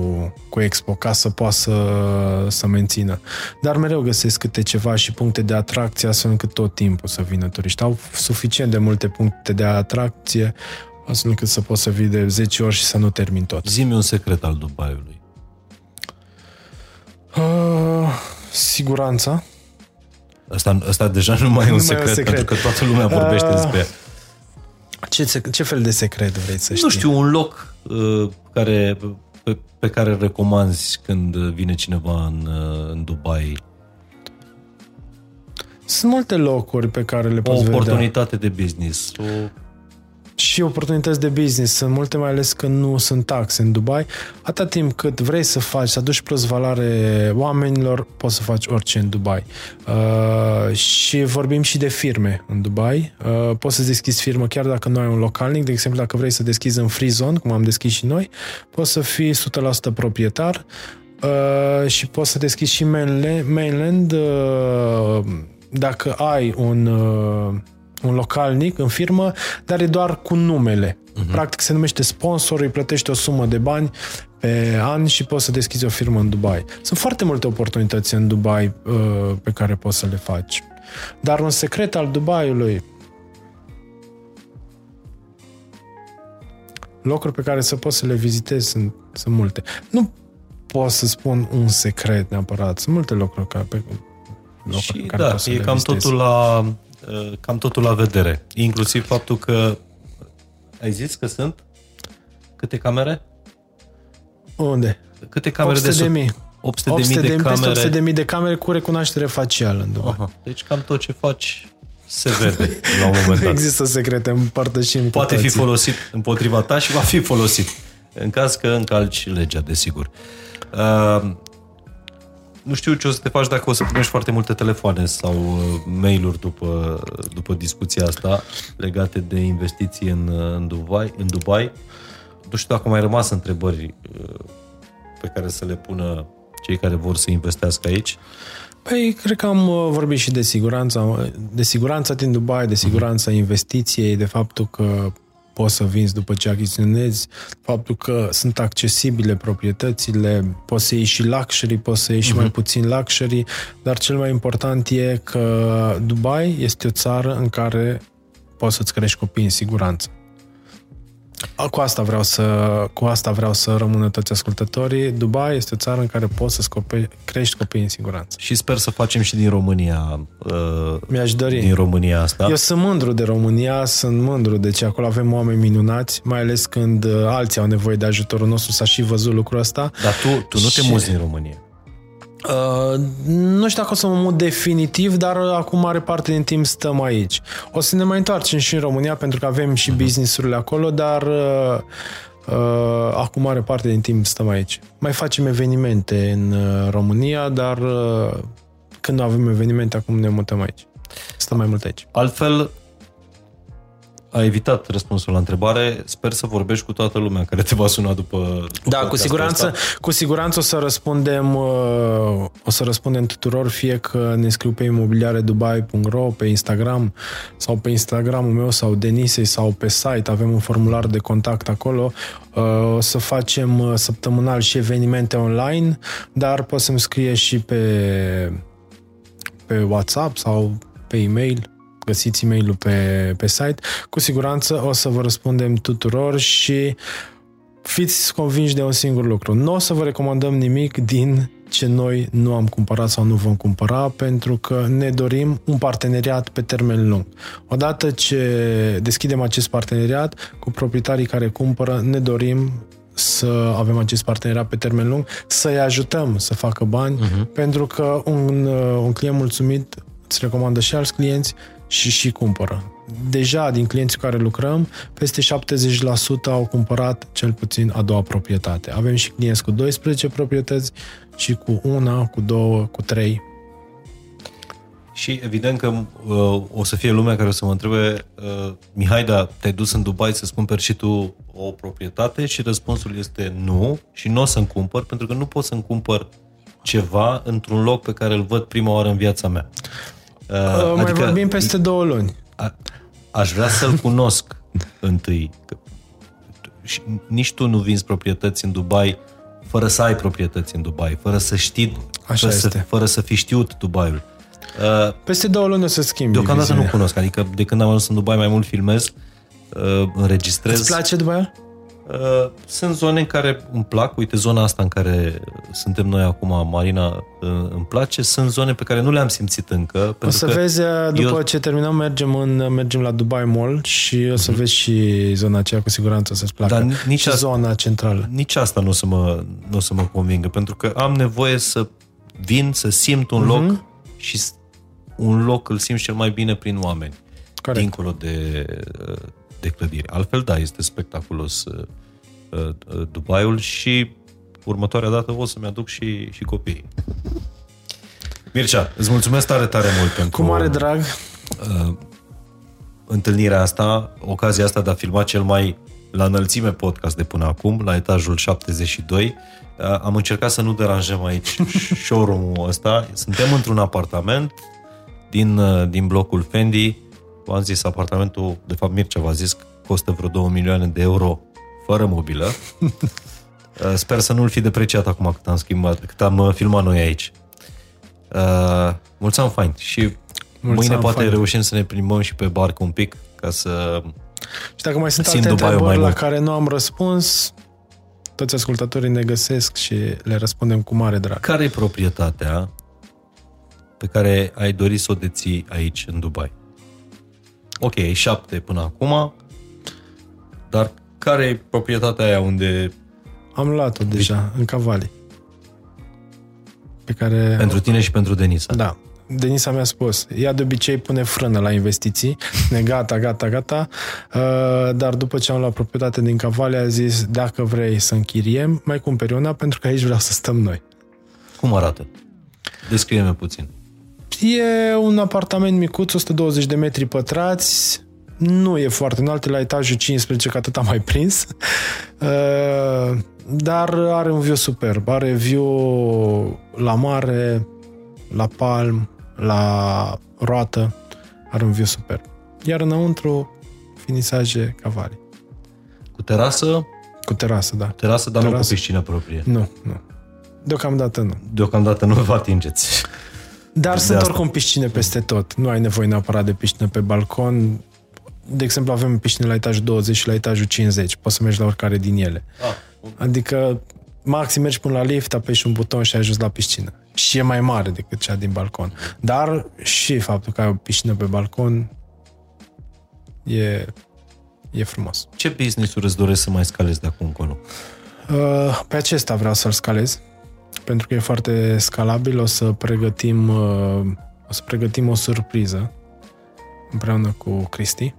cu Expo, ca să poată să, să mențină. Dar mereu găsesc câte ceva și puncte de atracție, astfel încât tot timpul să vină turiști. Au suficient de multe puncte de atracție, astfel încât să poți să vii de 10 ori și să nu termin tot. Zi-mi un secret al Dubaiului. Uh, siguranța. Asta, asta deja nu mai e un Nu mai e un secret, secret. pentru că toată lumea vorbește Ah, despre ea. Ce, sec- ce fel de secret vrei să știi? Nu știu, un loc uh, care, pe, pe care îl recomanzi când vine cineva în, uh, în Dubai. Sunt multe locuri pe care le O poți vedea. oportunitate de business. O, și oportunități de business. Sunt multe, mai ales că nu sunt taxe în Dubai. Atâta timp cât vrei să faci, să aduci plus valoare oamenilor, poți să faci orice în Dubai. Uh, și vorbim și de firme în Dubai. Uh, poți să deschizi firmă chiar dacă nu ai un localnic. De exemplu, dacă vrei să deschizi în free zone, cum am deschis și noi, poți să fii 100% proprietar uh, și poți să deschizi și mainland, mainland uh, dacă ai un... Uh, un localnic în firmă, dar e doar cu numele. Uh-huh. Practic se numește sponsor, îi plătești o sumă de bani pe an și poți să deschizi o firmă în Dubai. Sunt foarte multe oportunități în Dubai uh, pe care poți să le faci. Dar un secret al Dubaiului locuri pe care să poți să le vizitezi sunt, sunt multe. Nu pot să spun un secret neapărat. Sunt multe locuri care, pe, locuri și pe care da, poți să e le cam vizitezi. totul, la, uh, cam totul la vedere. Inclusiv faptul că ai zis că sunt câte camere? Unde? Câte camere 800 de sub- mii. 800 800 de de, mii de peste 800 camere. de mii de camere cu recunoaștere facială în Dubai. Aha. Deci cam tot ce faci se vede la un moment Nu dat. există secrete, împărtășim cu Poate fi toții. folosit împotriva ta și va fi folosit. În caz că încalci legea, desigur. Uh, nu știu ce o să te faci dacă o să primești foarte multe telefoane sau uh, mail-uri după, după discuția asta legate de investiții în, uh, în, Dubai, în Dubai. Nu știu dacă au mai rămas întrebări uh, pe care să le pună cei care vor să investească aici. Păi, cred că am uh, vorbit și de siguranța, de siguranța din Dubai, de siguranța investiției, de faptul că poți să vinzi după ce achiziționezi, faptul că sunt accesibile proprietățile, poți să iei și luxury, poți să iei și mai puțin luxury, dar cel mai important e că Dubai este o țară în care poți să-ți crești copii în siguranță. A, Cu asta vreau să, cu asta vreau să rămână toți ascultătorii. Dubai este o țară în care poți să crești copii în siguranță. Și sper să facem și din România uh, Mi-aș dori. din România asta. Eu sunt mândru de România, sunt mândru de ce acolo avem oameni minunați, mai ales când uh, alții au nevoie de ajutorul nostru, s-a și văzut lucrul ăsta. Dar tu, tu nu te Și- muți din România. Uh, nu știu dacă o să mă mut definitiv, dar uh, acum mare parte din timp stăm aici. O să ne mai întoarcem și în România pentru că avem și business-urile acolo, dar uh, uh, acum mare parte din timp stăm aici. Mai facem evenimente în uh, România, dar uh, când nu avem evenimente, acum ne mutăm aici. Stăm mai mult aici. Altfel, a evitat răspunsul la întrebare. Sper să vorbești cu toată lumea care te va suna după, după Da, cu podcastul siguranță, ăsta. cu siguranță o să răspundem uh, o să răspundem tuturor, fie că ne scriu pe imobiliaredubai.ro, pe Instagram sau pe Instagramul meu sau Denisei sau pe site, avem un formular de contact acolo. Uh, O să facem uh, săptămânal și evenimente online, dar poți să-mi scrie și pe pe WhatsApp sau pe e-mail găsiți e-mailul pe, pe site. Cu siguranță o să vă răspundem tuturor și fiți convinși de un singur lucru. Nu o să vă recomandăm nimic din ce noi nu am cumpărat sau nu vom cumpăra, pentru că ne dorim un parteneriat pe termen lung. Odată ce deschidem acest parteneriat cu proprietarii care cumpără, ne dorim să avem acest parteneriat pe termen lung, să-i ajutăm să facă bani, uh-huh. pentru că un, uh, un client mulțumit îți recomandă și alți clienți și și cumpără. Deja din clienții cu care lucrăm, peste 70% au cumpărat cel puțin a doua proprietate. Avem și clienți cu 12 proprietăți și cu una, cu două, cu trei. Și evident că uh, o să fie lumea care o să mă întrebe uh, Mihai, da, te-ai dus în Dubai să-ți cumperi și tu o proprietate? Și răspunsul este nu și nu o să-mi cumpăr, pentru că nu pot să-mi cumpăr ceva într-un loc pe care îl văd prima oară în viața mea. Uh, uh, mai adică, vorbim peste două luni. A, aș vrea să-l cunosc întâi. Că, și nici tu nu vinzi proprietăți în Dubai fără să ai proprietăți în Dubai, fără să știi, Așa fără, este. să, fără să fi știut Dubaiul. Uh, Peste două luni o să schimbi Deocamdată viziunea. nu cunosc, adică de când am ajuns în Dubai mai mult filmez, uh, înregistrez. Îți place Dubai? Uh, sunt zone în care îmi plac, uite zona asta în care suntem noi acum, Marina, uh, îmi place, sunt zone pe care nu le-am simțit încă. O pentru să că vezi, după eu- ce terminăm, mergem, în, mergem la Dubai Mall și o să vezi și zona aceea cu siguranță o să-ți placă. Dar nici și asta- zona centrală. nici asta nu o să mă, nu o să mă convingă, pentru că am nevoie să vin, să simt un loc și s- un loc îl simt cel mai bine prin oameni, Corect. dincolo de, de clădiri. Altfel, da, este spectaculos uh, uh, Dubaiul și următoarea dată o să-mi aduc și, și copiii. Mircea, îți mulțumesc tare, tare mult pentru Cu mare drag. întâlnirea asta, ocazia asta de a filma cel mai la înălțime podcast de până acum, la etajul 72. Uh, Am încercat să nu deranjăm aici showroom-ul ăsta. Suntem într-un apartament din, uh, din blocul Fendi. V-am zis, apartamentul, de fapt Mircea v-a zis, că costă vreo 2 milioane de euro fără mobilă. Uh, Sper să nu-l fi depreciat acum cât am schimbat, cât am uh, filmat noi aici. Uh, mulți ani fain și mâine ani poate fain. reușim să ne plimbăm și pe barcă un pic ca să... Și dacă mai sunt Simt alte Dubaiul întrebări mai la mult. care nu am răspuns, toți ascultătorii ne găsesc și le răspundem cu mare drag. Care e proprietatea pe care ai dorit să o deții aici, în Dubai? Ok, ai șapte până acum, dar care e proprietatea aia unde Am luat-o deja, în Cavali. Pe care... pentru tine și pentru Denisa? Da. Denisa mi-a spus, ea de obicei pune frână la investiții, ne gata, gata, gata, uh, dar după ce am luat proprietate din Cavali a zis, dacă vrei să închiriem, mai cumperi una pentru că aici vreau să stăm noi. Cum arată? Descrie-mi puțin. E un apartament micuț, 120 de metri pătrați, nu e foarte înalt, e la etajul 15, că atât am mai prins, Uh, dar are un view superb, are view la mare, la palm, la roată, are un view superb. Iar înăuntru, finisaje cavali, Cu terasă, cu terasă, da. terasă, dar nu cu Terasă. piscină proprie. Nu, nu. Deocamdată nu. Deocamdată nu vă atingeți. Dar De sunt asta. oricum piscine peste tot. Nu ai nevoie neapărat de piscină pe balcon. De exemplu, avem piscine la etajul 20 și la etajul 50. Poți să mergi la oricare din ele. Ah, Adică, maxim mergi până la lift, apeși un buton și ai ajuns la piscină. Și e mai mare decât cea din balcon. Dar și faptul că ai o piscină pe balcon e, e frumos. ce business-uri îți doresc să mai scalezi de acum încolo? Uh, Pe acesta vreau să-l scalez, pentru că e foarte scalabil. O să pregătim, uh, o, să pregătim o surpriză împreună cu Cristi.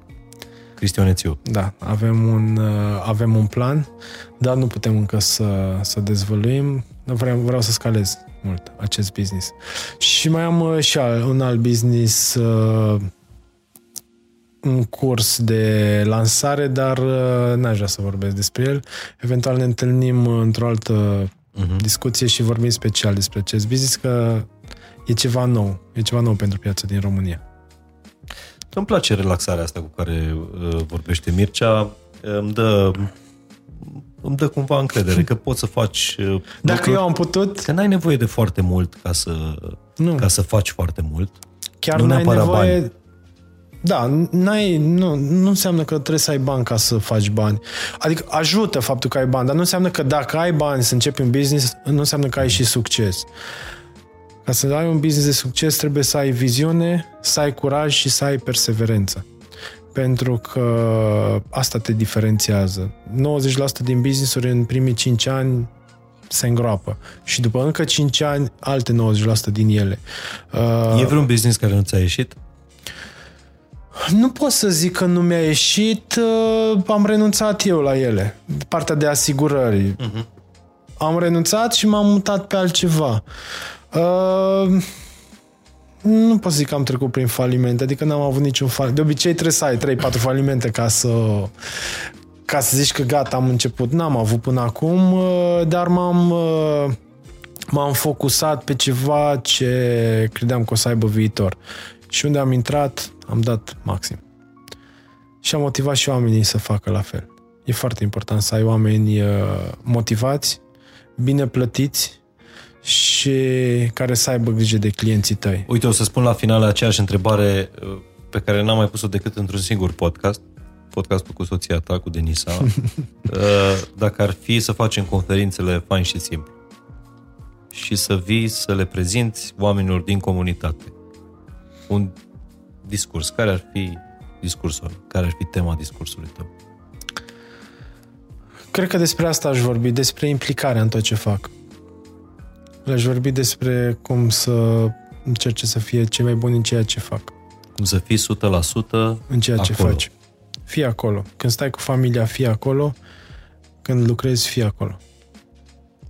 Cristionețiu. Da, avem un, uh, avem un plan, dar nu putem încă să, să dezvăluim. Vreau, vreau să scalez mult acest business. Și mai am uh, și al, un alt business, uh, un curs de lansare, dar uh, n-aș vrea să vorbesc despre el. Eventual ne întâlnim într-o altă Mhm. discuție și vorbim special despre acest business, că e ceva nou. E ceva nou pentru piața din România. Îmi place relaxarea asta cu care uh, vorbește Mircea. Îmi dă, îmi dă cumva încredere că poți să faci uh, Dacă lucruri- eu am putut, Că n-ai nevoie de foarte mult ca să, nu. ca să faci foarte mult. Chiar Nu nu ai neapărat nevoie... bani. Da, n-ai, nu, nu înseamnă că trebuie să ai bani ca să faci bani. Adică ajută faptul că ai bani, dar nu înseamnă că dacă ai bani să începi un business, nu înseamnă că ai și succes. Ca să ai un business de succes trebuie să ai viziune, să ai curaj și să ai perseverență. pentru că asta te diferențiază. 90% din business-uri în primii 5 ani se îngroapă și după încă 5 ani alte 90% din ele. Uh, e vreun business care nu ți-a ieșit? Nu pot să zic că nu mi-a ieșit, uh, am renunțat eu la ele. Partea de asigurări. Uh-huh. Am renunțat și m-am mutat pe altceva. Uh, nu pot să zic că am trecut prin falimente, adică n-am avut niciun faliment. De obicei trebuie să ai 3-4 falimente ca să ca să zici că gata, am început. N-am avut până acum, uh, dar m-am uh, m-am focusat pe ceva ce credeam că o să aibă viitor. Și unde am intrat, am dat maxim. Și am motivat și oamenii să facă la fel. E foarte important să ai oameni uh, motivați, bine plătiți și care să aibă grijă de clienții tăi. Uite, o să spun la final aceeași întrebare uh, pe care n-am mai pus-o decât într-un singur podcast, podcastul cu soția ta, cu Denisa. Uh, dacă ar fi să facem conferințele fain și simplu și să vii să le prezinți oamenilor din comunitate. Un discurs. Care ar fi discursul? Care ar fi tema discursului tău? Cred că despre asta aș vorbi, despre implicarea în tot ce fac. Aș vorbi despre cum să încerce să fie cei mai buni în ceea ce fac. Cum să fii 100% în ceea ce acolo. faci. Fii acolo. Când stai cu familia, fii acolo. Când lucrezi, fii acolo.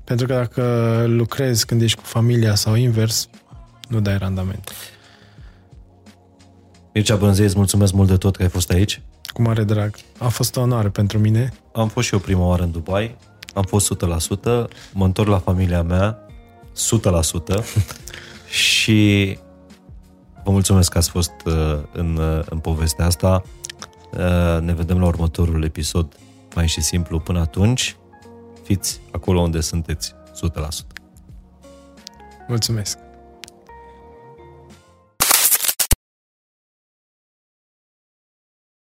Pentru că dacă lucrezi când ești cu familia sau invers, nu dai randament. Mircea Brânzei, îți mulțumesc mult de tot că ai fost aici. Cu mare drag. A fost o onoare pentru mine. Am fost și eu prima oară în Dubai. Am fost 100%. Mă întorc la familia mea 100% și vă mulțumesc că ați fost uh, în, uh, în povestea asta. Uh, ne vedem la următorul episod mai și simplu. Până atunci, fiți acolo unde sunteți 100%. Mulțumesc!